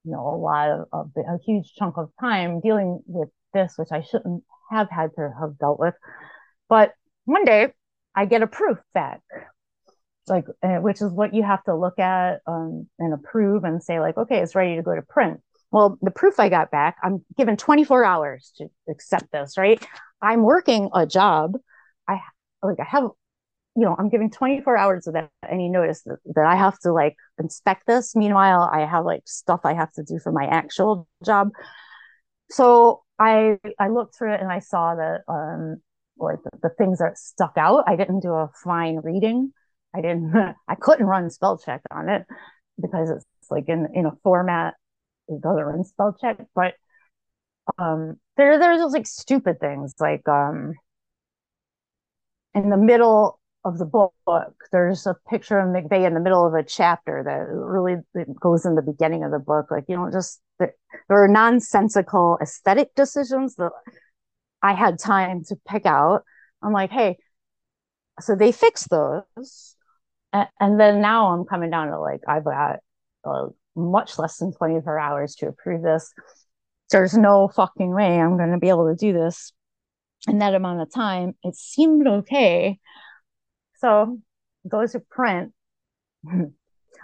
S2: you know a lot of, of a huge chunk of time dealing with this, which I shouldn't have had to have dealt with. But one day I get a proof back like uh, which is what you have to look at um, and approve and say like okay it's ready to go to print. Well the proof i got back i'm given 24 hours to accept this right? I'm working a job. I like i have you know i'm giving 24 hours of that any notice that, that i have to like inspect this. Meanwhile i have like stuff i have to do for my actual job. So i i looked through it and i saw that um like the, the things that stuck out. I didn't do a fine reading I didn't I couldn't run spell check on it because it's like in in a format it doesn't run spell check, but um there there's those like stupid things like um in the middle of the book there's a picture of McVeigh in the middle of a chapter that really goes in the beginning of the book. Like you know just there, are nonsensical aesthetic decisions that I had time to pick out. I'm like hey so they fix those and, and then now I'm coming down to like I've got uh, much less than 24 hours to approve this. There's no fucking way I'm going to be able to do this in that amount of time. It seemed okay. So goes to print.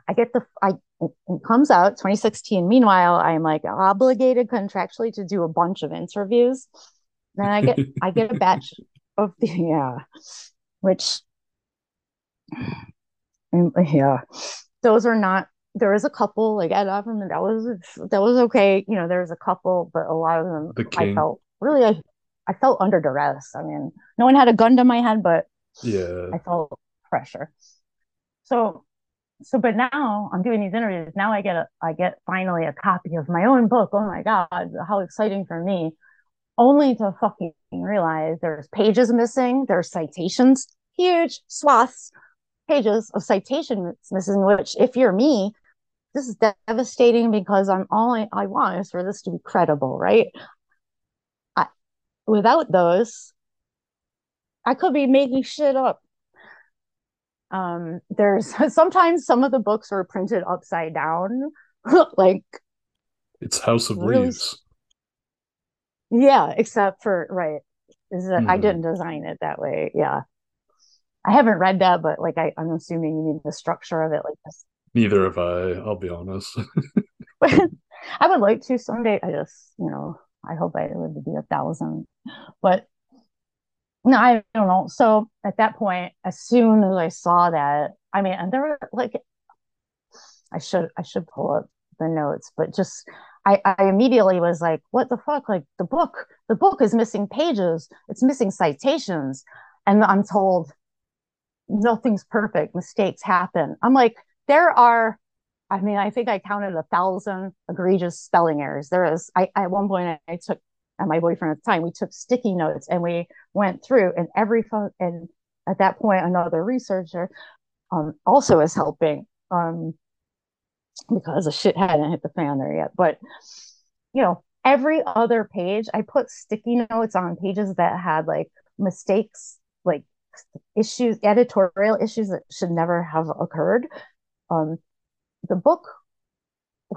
S2: I get the I it comes out 2016. Meanwhile, I'm like obligated contractually to do a bunch of interviews. Then I get I get a batch of the yeah, which and yeah, those are not. There is a couple like Ed Opperman that was that was okay. You know, there's a couple, but a lot of them
S3: The
S2: I felt really I, I felt under duress. I mean, no one had a gun to my head, but
S3: Yeah.
S2: I felt pressure. So so but now I'm doing these interviews. Now I get a I get finally a copy of my own book. Oh my God, how exciting for me. Only to fucking realize there's pages missing, there's citations, huge swaths, pages of citations missing, which if you're me, this is devastating because I'm all I, I want is for this to be credible, right? I, without those, I could be making shit up um there's sometimes some of the books are printed upside down like
S3: It's House of
S2: Really
S3: Leaves.
S2: yeah except for right is that i
S3: Mhm.
S2: didn't design it that way yeah i haven't read that but like I, i'm assuming you need the structure of it like this
S3: Neither have I, I'll be honest.
S2: i would like to someday i just you know i hope i live to be a thousand but no i don't know so at that point as soon as i saw that i mean and there were like I should I should pull up the notes, but just I, I immediately was like, what the fuck? Like the book, the book is missing pages, it's missing citations. And I'm told nothing's perfect, mistakes happen. I'm like, there are, I mean, I think I counted a thousand egregious spelling errors. There is, I at one point I took and my boyfriend at the time, we took sticky notes and we went through and every phone and at that point another researcher um also is helping. Um because the shit hadn't hit the fan there yet. But you know, every other page, I put sticky notes on pages that had like mistakes, like issues, editorial issues that should never have occurred. Um, the book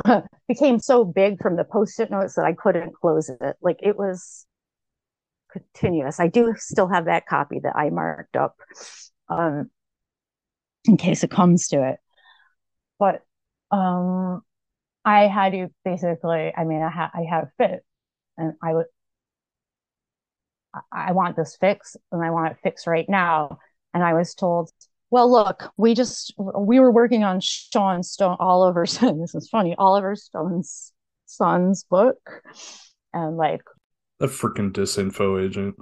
S2: became so big from the post-it notes that I couldn't close it. Like it was continuous. I do still have that copy that I marked up um, in case it comes to it. But um, I had to basically, I mean, I had I had a fit, and I would, I, want this fixed, and I want it fixed right now. And I was told, well, look, we just we were working on Sean Stone Oliver's. this is funny, Oliver Stone's son's book, and like
S3: That freaking disinfo agent.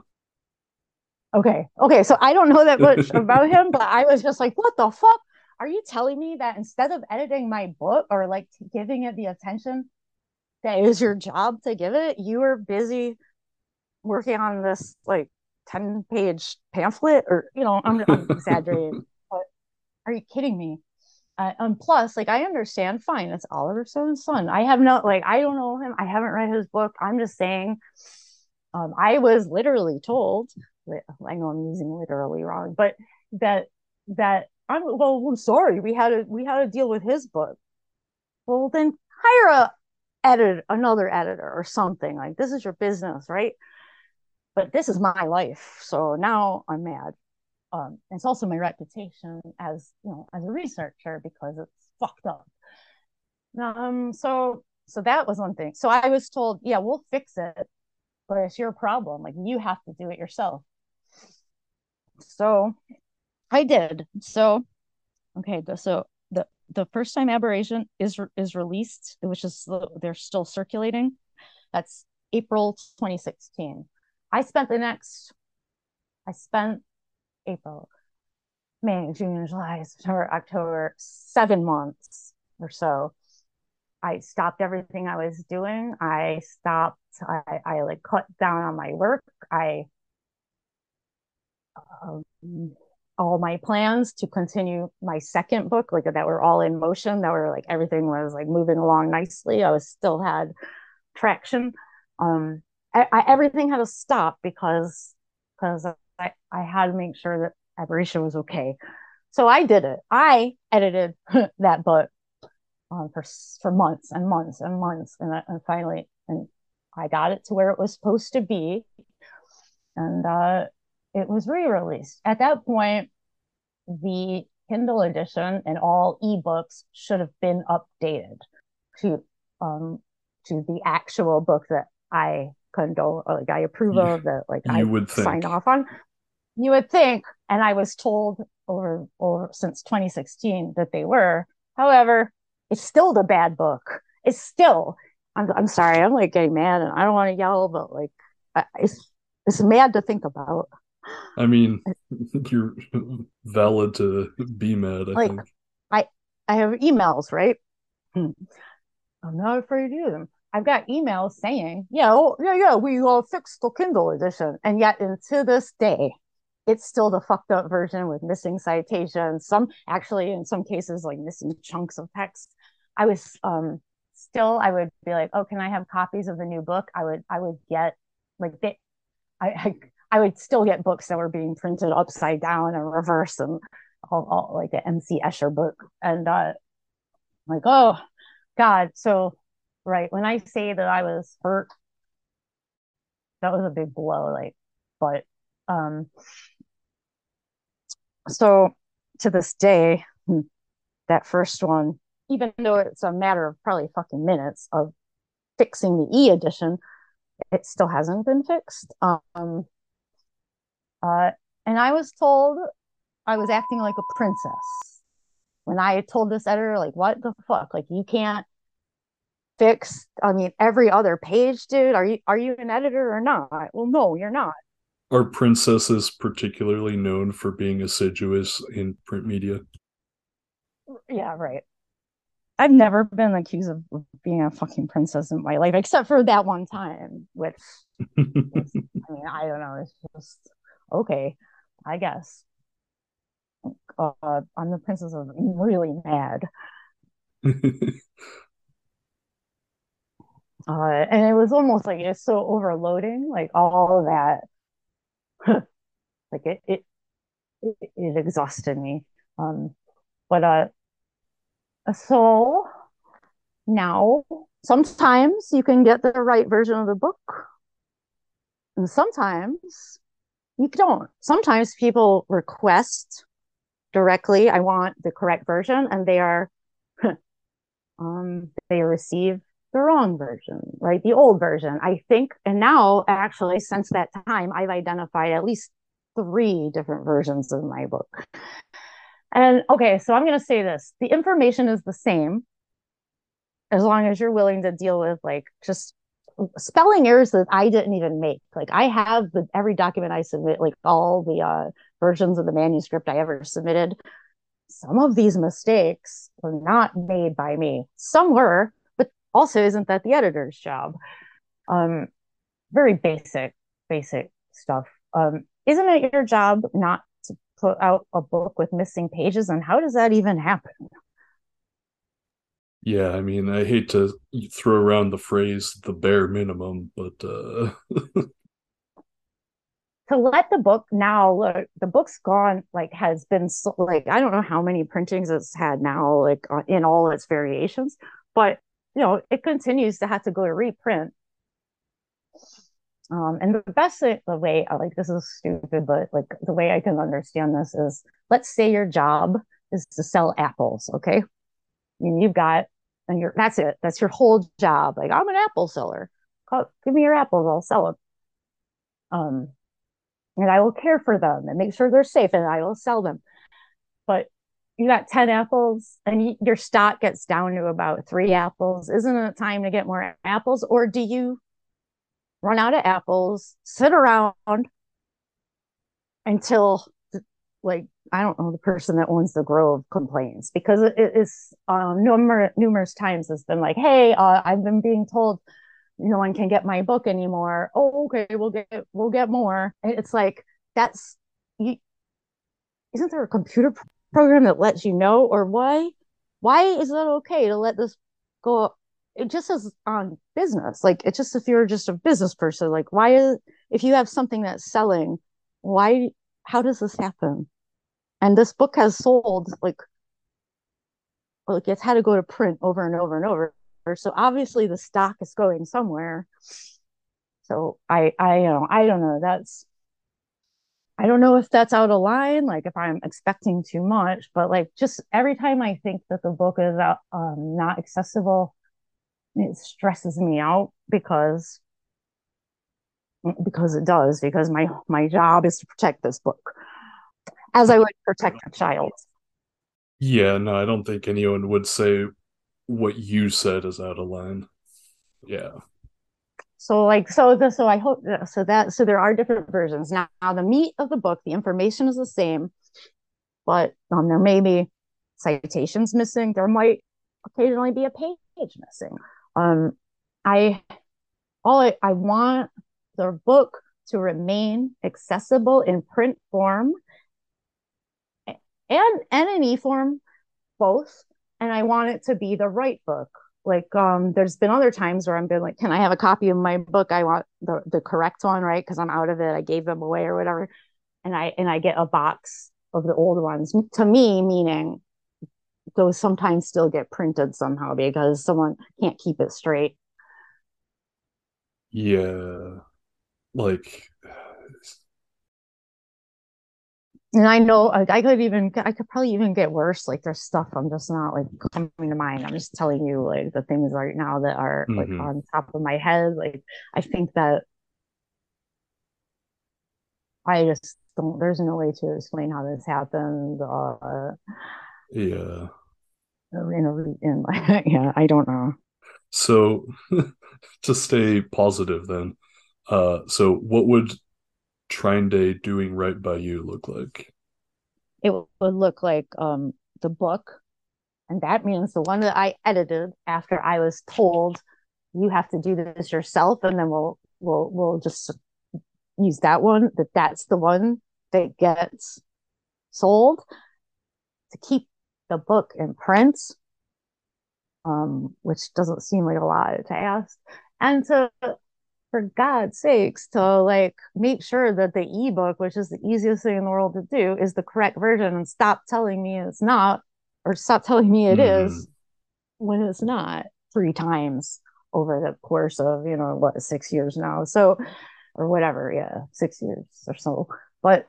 S2: Okay. Okay. So I don't know that much about him, but I was just like, what the fuck? Are you telling me that instead of editing my book or like giving it the attention that is your job to give it, you were busy working on this like 10 page pamphlet? Or, you know, I'm, I'm exaggerating, but are you kidding me? Uh, and plus, like, I understand, fine, it's Oliver Stone's son. I have no, like, I don't know him. I haven't read his book. I'm just saying, um, I was literally told I know I'm using literally wrong, but that that I'm well, I'm sorry, we had a we had to deal with his book. Well, then hire a edit another editor or something. Like this is your business, right? But this is my life, so now I'm mad. um, it's also my reputation as you know as a researcher because it's fucked up. Um, so so that was one thing. So I was told, yeah, we'll fix it, but it's your problem. Like you have to do it yourself. So I did. So okay, so the the first time aberration is is released, which is they're still circulating. That's April 2016. I spent the next I spent April, May, June, July, September, October, seven months or so. I stopped everything I was doing. I stopped, I, I like cut down on my work. I, um, all my plans to continue my second book, like that were all in motion, that were like everything was like moving along nicely. I was still had traction. Um, I, I, everything had to stop because because I, I had to make sure that Aberration was okay. So I did it. I edited that book um, for for months and months and months, and, and finally, and I got it to where it was supposed to be, and uh, it was re-released. At that point, the Kindle edition and all ebooks should have been updated to um to the actual book that I condole, like I approve of, that like I would sign off on you would think, and I was told over over since 2016 that they were. However, it's still the bad book. It's still. I'm I'm sorry. I'm like getting mad, and I don't want to yell, but like it's it's mad to think about.
S3: I mean, you're valid to be mad. I
S2: like,
S3: think.
S2: I I have emails, right? Hmm. I'm not afraid to do them. I've got emails saying, yeah, oh, yeah, yeah, we uh, fixed the Kindle edition, and yet, and to this day, it's still the fucked up version with missing citations some actually in some cases like missing chunks of text. I was um still i would be like oh can i have copies of the new book? I would i would get like they i i, I would still get books that were being printed upside down and reverse and all, all like the mc escher book. And uh like oh god. So right when i say that i was hurt that was a big blow like but um so to this day, hmm, that first one, even though it's a matter of probably fucking minutes of fixing the E edition, it still hasn't been fixed. Um, uh, and I was told I was acting like a princess when I told this editor, like, what the fuck? Like, you can't fix. I mean, every other page, dude. Are you are you an editor or not? Well, no, you're not.
S3: Are princesses particularly known for being assiduous in print media?
S2: Yeah, right. I've never been accused of being a fucking princess in my life, except for that one time, which was, I mean, I don't know. It's just okay, I guess. Uh, I'm the princess of really mad. uh, and it was almost like it's so overloading, like all that. Like it, it it it exhausted me. Um but uh so now sometimes you can get the right version of the book and sometimes you don't. Sometimes people request directly i want the correct version and they are um they receive the wrong version, right? The old version. I think, and now actually, since that time, I've identified at least three different versions of my book. And okay, so I'm going to say this the information is the same as long as you're willing to deal with like just spelling errors that I didn't even make. Like I have the every document I submit, like all the uh, versions of the manuscript I ever submitted. Some of these mistakes were not made by me. Some were, also isn't that the editor's job. Um very basic basic stuff. Um isn't it your job not to put out a book with missing pages? And how does that even happen?
S3: Yeah i mean i hate to throw around the phrase the bare minimum but uh
S2: to let the book now look the book's gone like has been so, like i don't know how many printings it's had now like uh, in all its variations but you know, it continues to have to go to reprint. Um, and the best the way, I like this is stupid, but like the way I can understand this is, let's say your job is to sell apples, okay? And you've got, and you're that's it. That's your whole job. Like I'm an apple seller. Give me your apples, I'll sell them. Um, and I will care for them and make sure they're safe, and I will sell them. You got 10 apples and your stock gets down to about three apples. Isn't it time to get more apples? Or do you run out of apples, sit around until like I don't know the person that owns the grove complains because it is um, numerous numerous times has been like, hey, uh, I've been being told no one can get my book anymore. Oh, okay, we'll get we'll get more. And it's like that's you. Isn't there a computer program that lets you know, or why why is that okay to let this go it just is on business. Like it's just if you're just a business person, like why is if you have something that's selling, why how does this happen? And this book has sold like like it's had to go to print over and over and over. So obviously the stock is going somewhere. So I I you know I don't know. That's I don't know if that's out of line, like if I'm expecting too much, but like just every time I think that the book is out, um, not accessible it stresses me out because because it does because my my job is to protect this book as i would protect a child.
S3: Yeah no i don't think anyone would say what you said is out of line. Yeah
S2: so like so the so i hope so that so there are different versions. Now, now the meat of the book the information is the same but um there may be citations missing. There might occasionally be a page missing. Um, I all I, I want the book to remain accessible in print form and and in e-form both and i want it to be the right book like um there's been other times where i'm been like can i have a copy of my book? I want the, the correct one right? Because i'm out of it. I gave them away or whatever. And i and i get a box of the old ones. To me meaning those sometimes still get printed somehow because someone can't keep it straight.
S3: Yeah. Like
S2: and I know I could even I could probably even get worse. Like there's stuff I'm just not like coming to mind. I'm just telling you like the things right now that are mm-hmm. like on top of my head. Like I think that I just don't. There's no way to explain how this happened. Uh,
S3: yeah
S2: in a in yeah i don't know
S3: so to stay positive then uh so what would TrineDay doing right by you look like?
S2: It would look like um the book. And that means the one that i edited after i was told you have to do this yourself and then we'll we'll we'll just use that one that that's the one that gets sold to keep the book in print, um, which doesn't seem like a lot to ask, and to for God's sakes to like make sure that the ebook, which is the easiest thing in the world to do, is the correct version and stop telling me it's not, or stop telling me it mm. is when it's not three times over the course of, you know, what, six years now. So, or whatever, yeah, six years or so. But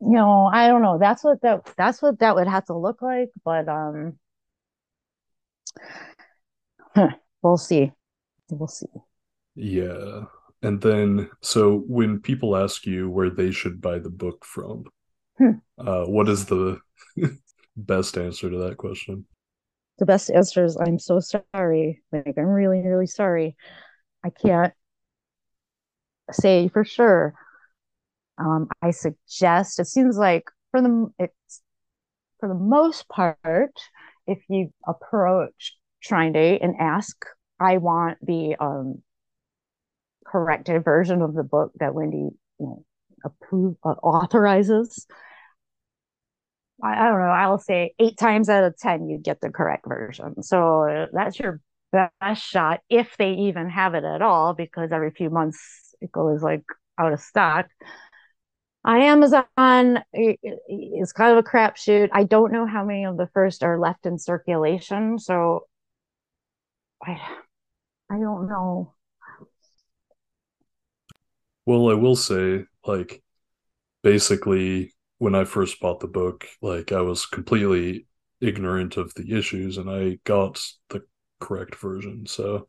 S2: you know, I don't know. That's what that that's what that would have to look like, but um we'll see. We'll see.
S3: Yeah. And then so when people ask you where they should buy the book from, hmm. uh what is the best answer to that question?
S2: The best answer is I'm so sorry. Like I'm really, really sorry. I can't say for sure um, I suggest it seems like for the it's for the most part, if you approach TrineDay and ask, I want the um, corrected version of the book that Wendy you know, approve uh, authorizes. I, I, don't know. I'll say eight times out of ten you get the correct version. So uh, that's your best shot if they even have it at all, because every few months it goes like out of stock on Amazon, it's kind of a crapshoot. I don't know how many of the first are left in circulation, so I, I don't know.
S3: Well, I will say, like, basically, when I first bought the book, like, I was completely ignorant of the issues and I got the correct version. So,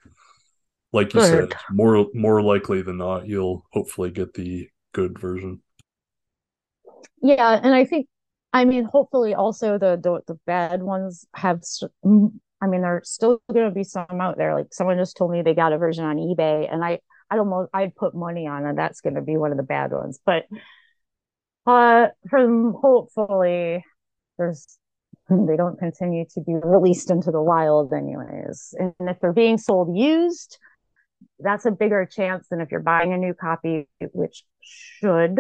S3: like you
S2: Good.
S3: said, more more likely than not, you'll hopefully get the good version.
S2: Yeah, and I think, I mean, hopefully also the the, the bad ones have. I mean, there's still going to be some out there. Like someone just told me they got a version on eBay, and I I don't know. I'd put money on it. That's going to be one of the bad ones. But uh, from hopefully there's they don't continue to be released into the wild anyways. And if they're being sold used, that's a bigger chance than if you're buying a new copy, which should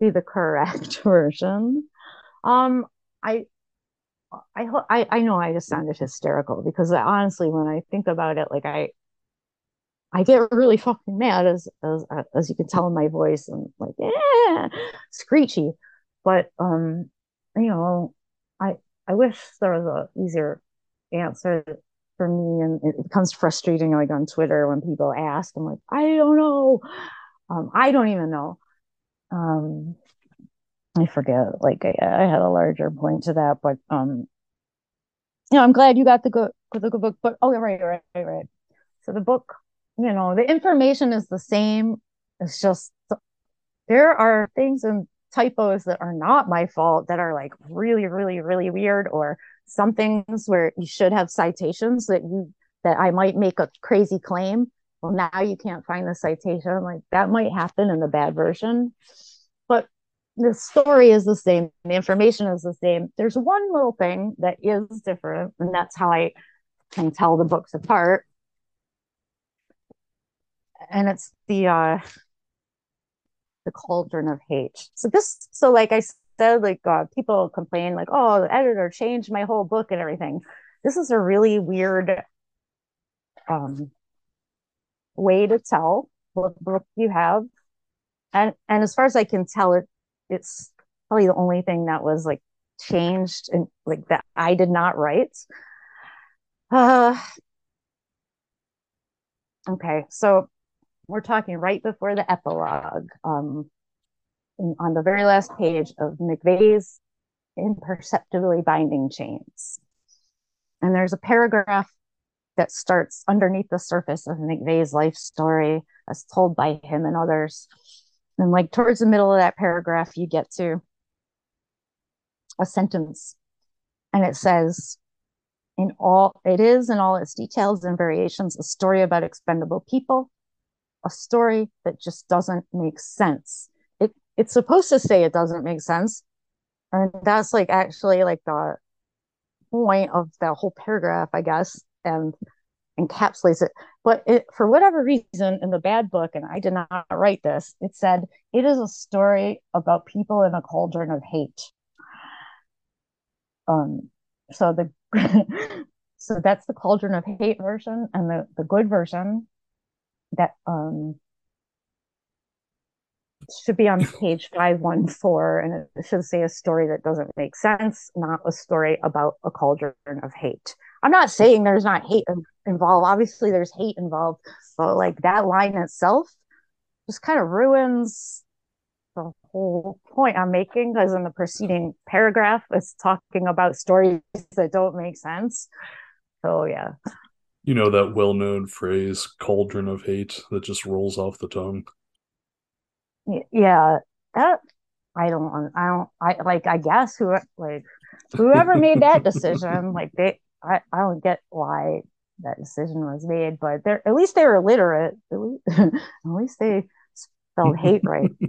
S2: be the correct version. Um, I, I, ho- I, I know I just sounded hysterical because honestly, when I think about it, like I, I get really fucking mad as as as you can tell in my voice and like yeah, screechy. But um, you know, I I wish there was a easier answer for me, and it becomes frustrating like on Twitter when people ask. I'm like, I don't know. Um, I don't even know. Um, I forget. Like I, I had a larger point to that, but um, you know, I'm glad you got the good the good book. But oh, right, right, right, right. So the book, you know, the information is the same. It's just there are things and typos that are not my fault that are like really, really, really weird, or some things where you should have citations that you that I might make a crazy claim. Well, now you can't find the citation. Like that might happen in the bad version. But the story is the same, the information is the same. There's one little thing that is different, and that's how I can tell the books apart. And it's the uh the cauldron of hate. So this so like I said, like uh, people complain like, oh, the editor changed my whole book and everything. This is a really weird um way to tell what book you have. And and as far as I can tell, it it's probably the only thing that was like changed and like that I did not write. Uh okay, so we're talking right before the epilogue. Um on the very last page of McVeigh's Imperceptibly Binding Chains. And there's a paragraph that starts underneath the surface of McVeigh's life story as told by him and others. And like towards the middle of that paragraph, you get to a sentence and it says, in all, it is in all its details and variations, a story about expendable people, a story that just doesn't make sense. It, it's supposed to say it doesn't make sense. And that's like actually like the point of the whole paragraph, I guess, and encapsulates it. But it, for whatever reason, in the bad book, and I did not write this, it said it is a story about people in a cauldron of hate. Um, so the so that's the cauldron of hate version, and the the good version that um should be on page 514 and it should say a story that doesn't make sense not a story about a cauldron of hate. I'm not saying there's not hate involved. Obviously there's hate involved but like that line itself just kind of ruins the whole point i'm making because in the preceding paragraph it's talking about stories that don't make sense. So yeah
S3: You know that well known phrase, cauldron of hate, that just rolls off the tongue.
S2: Yeah that i don't i don't i like i guess who like whoever made that decision like they I, I don't get why that decision was made but they're at least they were literate at least, at least they spelled hate right.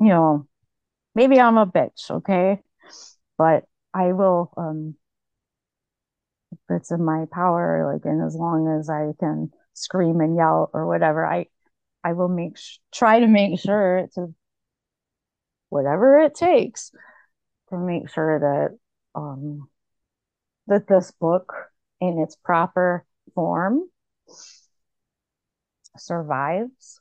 S2: You know maybe i'm a bitch okay? But i will um it's in my power like and as long as i can scream and yell or whatever i i will make sh- try to make sure to whatever it takes to make sure that um that this book in its proper form survives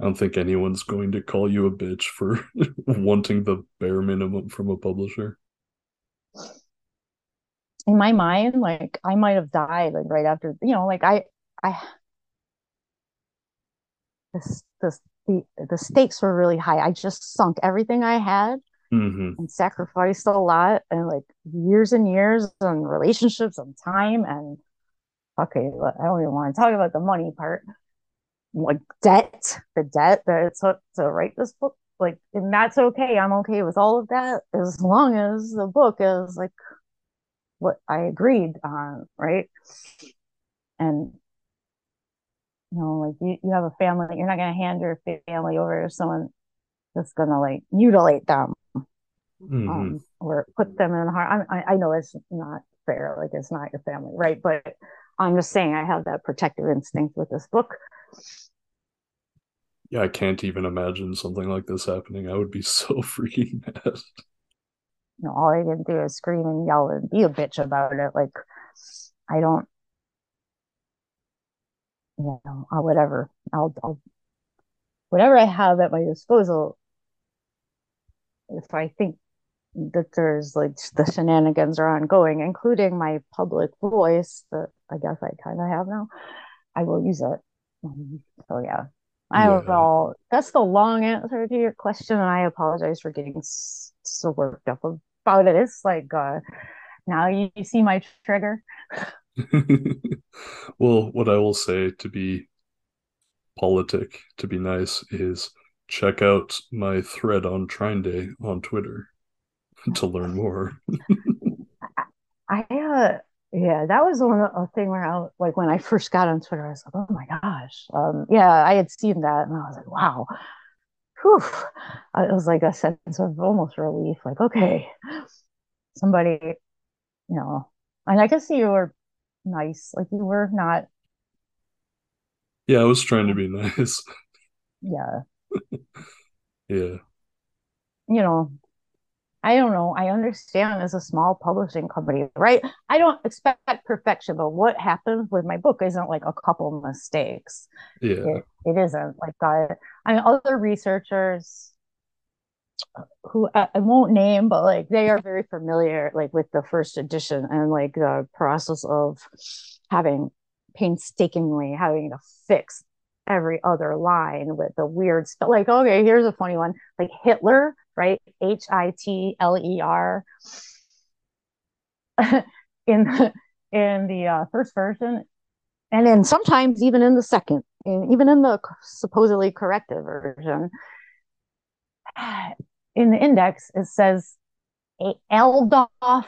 S3: I don't think anyone's going to call you a bitch for wanting the bare minimum from a publisher.
S2: In my mind like i might have died like right after you know like i i this this the the stakes were really high. I just sunk everything I had
S3: hmm
S2: and sacrificed a lot and like years and years and relationships and time and okay, I don't even want to talk about the money part. Like debt, the debt that it took to write this book. Like, and that's okay. I'm okay with all of that as long as the book is like what I agreed on, right? And you know, like you, you have a family, you're not gonna hand your family over to someone that's gonna like mutilate them
S3: hmm
S2: um, or put them in harm. I, I know it's not fair, like it's not your family, right? But I'm just saying I have that protective instinct with this book.
S3: Yeah, I can't even imagine something like this happening. I would be so freaking mad.
S2: You know, all I can do is scream and yell and be a bitch about it. Like I don't, you know, I'll, whatever. I'll, I'll, whatever I have at my disposal. If I think that there's like the shenanigans are ongoing, including my public voice that I guess I kind of have now, I will use it. Um, so yeah, I don't
S3: Yeah.
S2: know. That's the long answer to your question, and I apologize for getting so worked up about it. It's like uh, now you, you see my trigger.
S3: Well, what I will say to be politic, to be nice, is check out my thread on TrineDay on Twitter to learn more.
S2: I uh, yeah, that was one a thing where I like when I first got on Twitter, I was like, oh my gosh, um, yeah, I had seen that, and I was like, wow, whew. It was like a sense of almost relief, like okay, somebody, you know, and I see you were nice, like you were not,
S3: Yeah, I was trying to be nice.
S2: yeah,
S3: Yeah.
S2: you know, I don't know. I understand as a small publishing company, right? I don't expect perfection, but what happens with my book isn't like a couple mistakes.
S3: Yeah.
S2: It, it isn't like I, I mean, other researchers who I, I won't name, but like they are very familiar, like with the first edition and like the process of having painstakingly having to fix every other line with the weird stuff. Like, okay, here's a funny one, like Hitler, right? H I T L E R. in the, in the uh, first version, and then sometimes even in the second, and even in the supposedly corrected version, in the index it says a Eldolf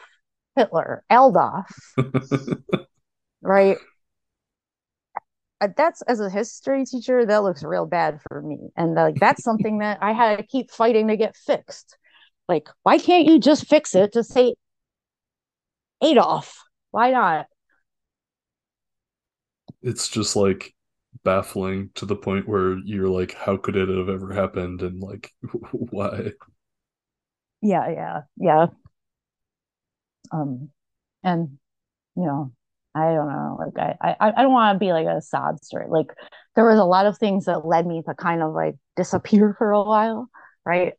S2: Hitler, Eldolf, right? Uh, That's as a history teacher, that looks real bad for me, and like that's something that I had to keep fighting to get fixed. Like, why can't you just fix it to say Adolf? Why not?
S3: It's just like baffling to the point where you're like, how could it have ever happened? And like, why?
S2: Yeah, yeah, yeah. Um, and you know, I don't know. Like, I, I, I don't want to be like a sob story. Like, there was a lot of things that led me to kind of like disappear for a while, right?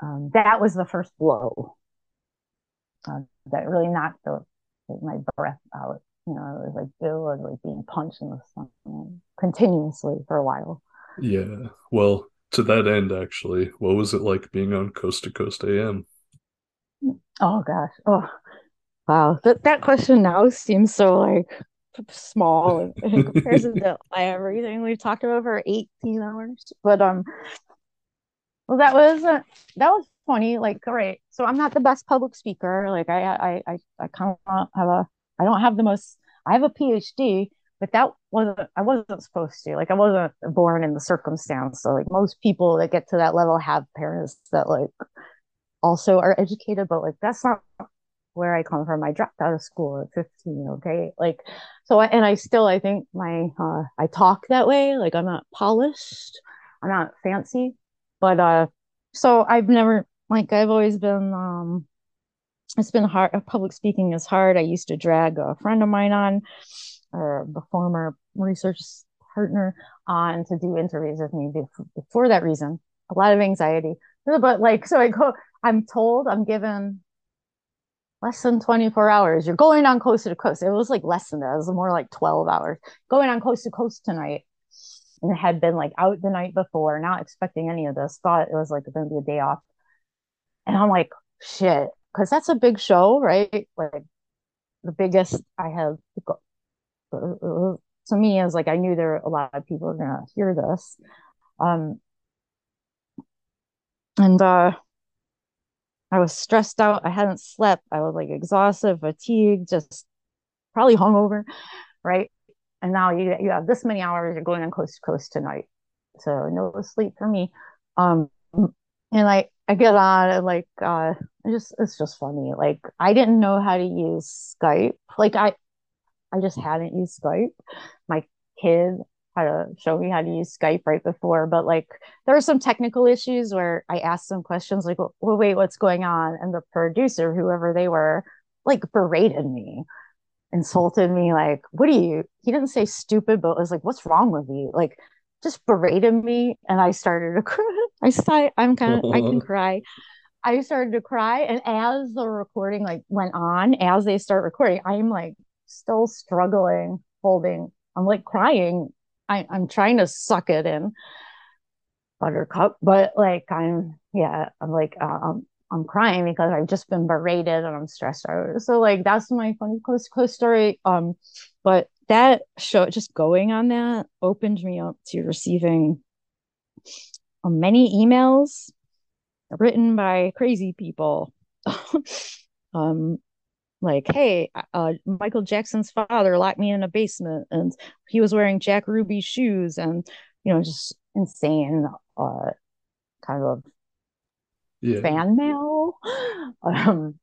S2: Um, that was the first blow uh, that really knocked the, my breath out. You know, it was like it was like being punched in the stomach continuously for a while.
S3: Yeah. Well, to that end, actually, what was it like being on Coast to Coast AM?
S2: Oh gosh. Oh wow. That that question now seems so like small in, comparison to everything we've talked about for 18 hours. But um well that was uh, that was funny. Like, all right, so I'm not the best public speaker. Like I I I I kind of have a I don't have the most I have a PhD, but that wasn't I wasn't supposed to. Like I wasn't born in the circumstance. So like most people that get to that level have parents that like also are educated, but like that's not where I come from. I dropped out of school at 15, okay? Like so I, and I still I think my uh I talk that way, like I'm not polished, I'm not fancy, but uh so I've never like I've always been um it's been hard public speaking is hard. I used to drag a friend of mine on or a former research partner on to do interviews with me before that reason. A lot of anxiety. But like so I go I'm told I'm given less than 24 hours. You're going on coast to coast. It was like less than that. It was more like 12 hours. Going on coast to coast tonight. and had been like out the night before, not expecting any of this, thought it was like going to be a day off. And I'm like, shit, because that's a big show, right? Like the biggest I have to me is like I knew there were a lot of people are gonna hear this. Um and uh I was stressed out. I hadn't slept. I was like exhausted, fatigued, just probably hungover, right? And now you you have this many hours. You're going on coast to coast tonight, so no sleep for me. Um, and I I get on and like uh, it just it's just funny. Like I didn't know how to use Skype. Like I I just hadn't used Skype. My kid had to show me how to use Skype right before, but like there were some technical issues where I asked some questions like, well, wait, what's going on? And the producer, whoever they were, like berated me, insulted me, like, what do you, he didn't say stupid, but was like, what's wrong with you? Like, just berated me. And I started to cry. I started, I'm kind of, I can cry. I started to cry. And as the recording like went on, as they start recording, I'm like still struggling holding i'm like crying I, i'm trying to suck it in buttercup but like i'm yeah i'm like uh, I'm, I'm crying because i've just been berated and i'm stressed out. So like that's my funny close close story. Um but that show just going on that opened me up to receiving uh, many emails written by crazy people. Um like hey uh, michael jackson's father locked me in a basement and he was wearing jack ruby shoes and you know just insane uh kind of yeah. fan mail um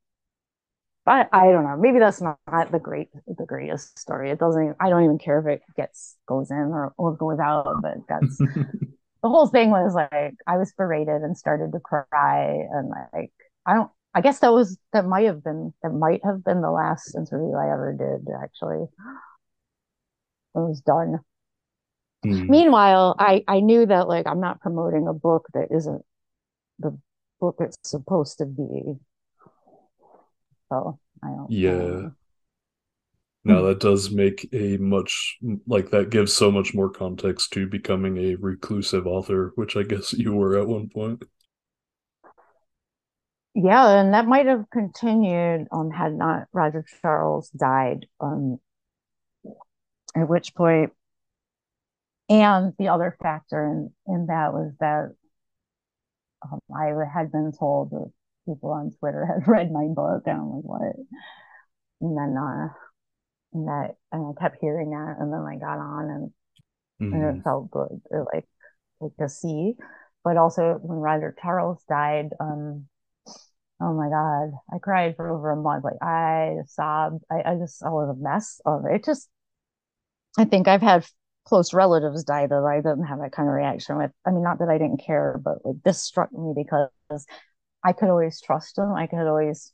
S2: but i don't know maybe that's not the great the greatest story it doesn't i don't even care if it gets goes in or, or goes out but that's the whole thing was like i was berated and started to cry and like i don't I guess that was that might have been that might have been the last interview I ever did actually. It was done. Mm. Meanwhile, I I knew that like I'm not promoting a book that isn't the book it's supposed to be. So I don't.
S3: Yeah. Um, now that does make a much like that gives so much more context to becoming a reclusive author, which I guess you were at one point
S2: yeah, and that might have continued um had not Roger Charles died. Um at which point and the other factor in, in that was that um, I had been told that people on Twitter had read my book, and I'm like, what? And then, uh, and that, and I kept hearing that, and then I got on, and mm-hmm. and it mm-hmm. felt good, like, like to see. But also, when Roger Charles died, um, Oh my God. I cried for over a month. Like I sobbed. I, I just, I was a mess. Oh, it just, I think I've had close relatives die that I didn't have that kind of reaction with. I mean, not that I didn't care, but like this struck me because I could always trust him. I could always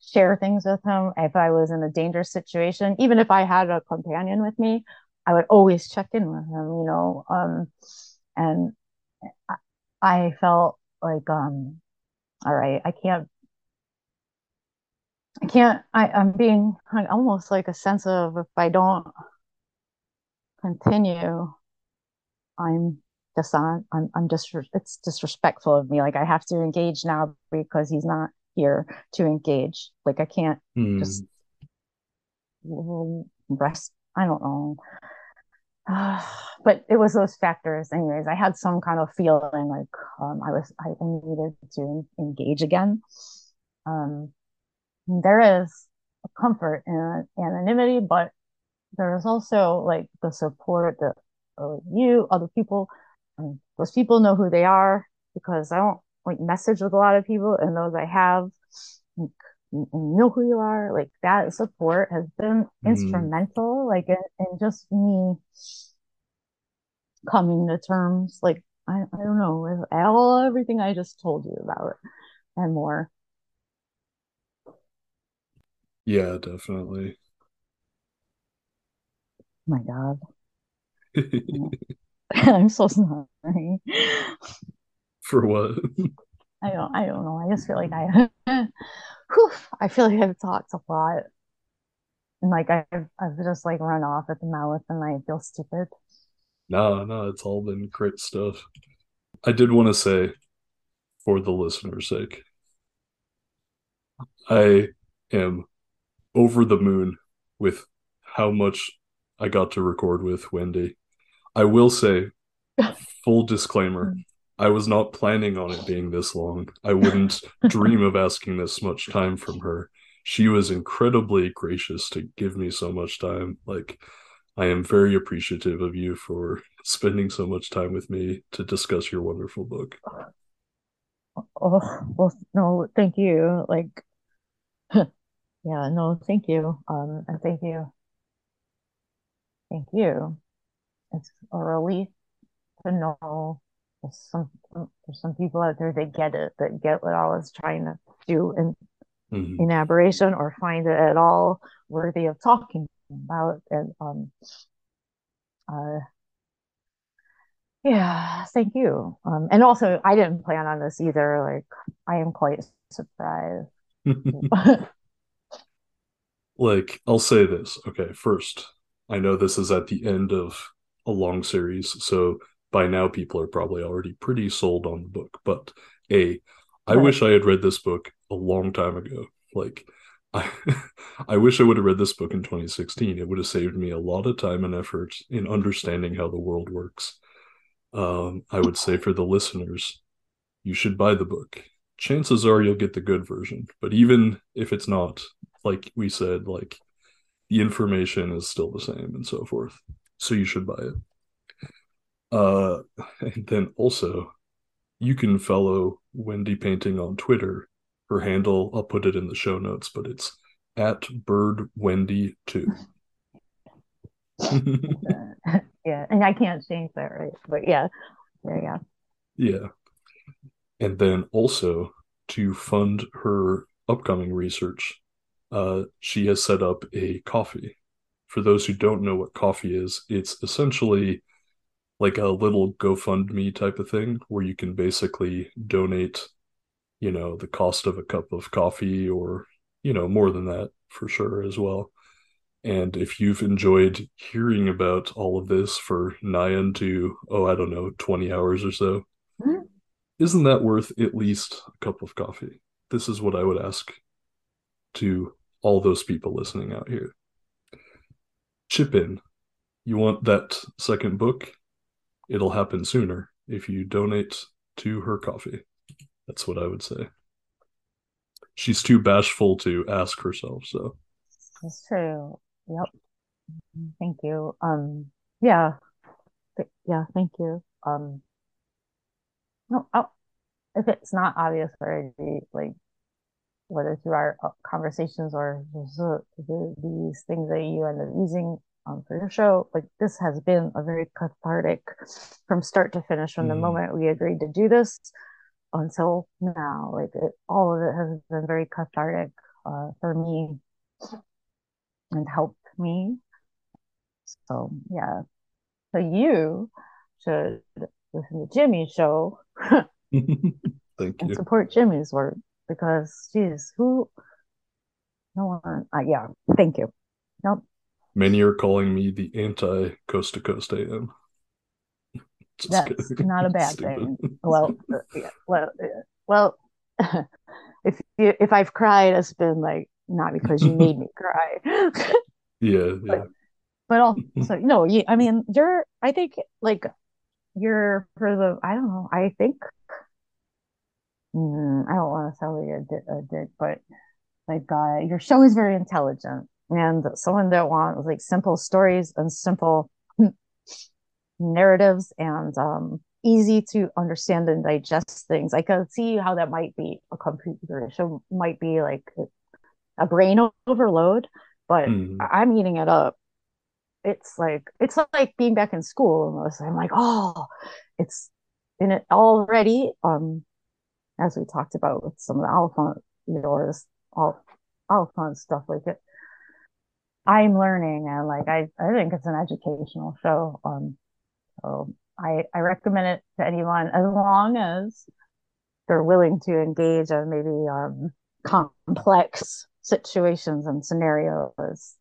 S2: share things with him. If I was in a dangerous situation, even if I had a companion with me, I would always check in with him, you know. Um, and I, I felt like um all right, I can't I can't I, I'm being almost like a sense of if I don't continue, I'm just on I'm I'm just it's disrespectful of me. Like I have to engage now because he's not here to engage. Like I can't mm. just rest. I don't know. but it was those factors anyways. I had some kind of feeling like um, i was i needed to engage again. Um, there is a comfort in anonymity but there's also like the support that uh, you other people um, those people know who they are because i don't like message with a lot of people and those i have like, know who you are like that support has been mm. instrumental like in, in just me coming to terms like I, I don't know with all everything I just told you about and more.
S3: Yeah, definitely.
S2: my God. I'm so sorry.
S3: For what?
S2: I don't I don't know. I just feel like I whew, I feel like I've talked a lot. And like I've I've just like run off at the mouth and I feel stupid.
S3: No, no, it's all been great stuff. I did want to say, for the listener's sake, I am over the moon with how much I got to record with Wendy. I will say, full disclaimer, I was not planning on it being this long. I wouldn't dream of asking this much time from her. She was incredibly gracious to give me so much time. Like, I am very appreciative of you for spending so much time with me to discuss your wonderful book.
S2: Oh, well, no, thank you. Like, yeah, no, thank you. Um, and thank you. Thank you. It's a relief to know there's some there's some people out there that get it, that get what I was trying to do in
S3: Mhm.
S2: in aberration or find it at all worthy of talking about. And um uh yeah, thank you. Um and also I didn't plan on this either. Like I am quite surprised.
S3: like, I'll say this. Okay, first, I know this is at the end of a long series, so by now people are probably already pretty sold on the book. But A, I
S2: Right.
S3: wish I had read this book a long time ago. Like, I, I wish I would have read this book in 2016. It would have saved me a lot of time and effort in understanding how the world works. Um, I would say for the listeners, you should buy the book. Chances are you'll get the good version, but even if it's not, like we said, like the information is still the same and so forth. So you should buy it. Uh, and then also, you can follow Wendy Painter on Twitter. Her handle, I'll put it in the show notes, but it's at Bird Wendy two.
S2: yeah, and I can't change that, right? But yeah, yeah, yeah.
S3: Yeah. And then also to fund her upcoming research, uh, she has set up a Ko-fi. For those who don't know what Ko-fi is, it's essentially like a little GoFundMe type of thing where you can basically donate, you know, the cost of a cup of coffee or, you know, more than that for sure as well. And if you've enjoyed hearing about all of this for nigh unto, oh, I don't know, 20 hours or so,
S2: Mhm.
S3: isn't that worth at least a cup of coffee? This is what I would ask to all those people listening out here. Chip in. You want that second book? It'll happen sooner if you donate to her Ko-fi. That's what I would say. She's too bashful to ask herself, so
S2: That's true. Yep. Thank you. Um, yeah. Yeah, thank you. Um, no, oh, if it's not obvious already, like whether through our uh, conversations or uh, the, these things that you end up using um, for your show, like this has been a very cathartic from start to finish from the
S3: Mhm.
S2: moment we agreed to do this until now. Like it, all of it has been very cathartic uh, for me and helped me. So yeah. So you should listen to Jimmy's show
S3: thank
S2: and
S3: you.
S2: support Jimmy's work because geez, who no one uh, yeah, thank you. Nope.
S3: Many are calling me the anti Coast to Coast AM. Just
S2: That's
S3: kidding.
S2: not a bad
S3: Stupid.
S2: thing. Well, uh, yeah, well, uh, well, if you, if I've cried, it's been like not because you made me cry,
S3: Yeah, yeah.
S2: but but also no, you. I mean, you're. I think like you're for the. I don't know. I think. Mm, I don't want to sound like a dick, a dick, but like uh, your show is very intelligent and someone that wants like simple stories and simple narratives and um easy to understand and digest things. I can see how that might be a computer show might be like a brain overload, but
S3: Mhm.
S2: I- I'm eating it up. It's like it's like being back in school almost. I'm like, oh, it's in it already. Um, as we talked about with some of the Alphonse, you know, or this Alphonse stuff like it. I'm learning and like I, I think it's an educational show. Um, so I I recommend it to anyone as long as they're willing to engage in maybe um complex situations and scenarios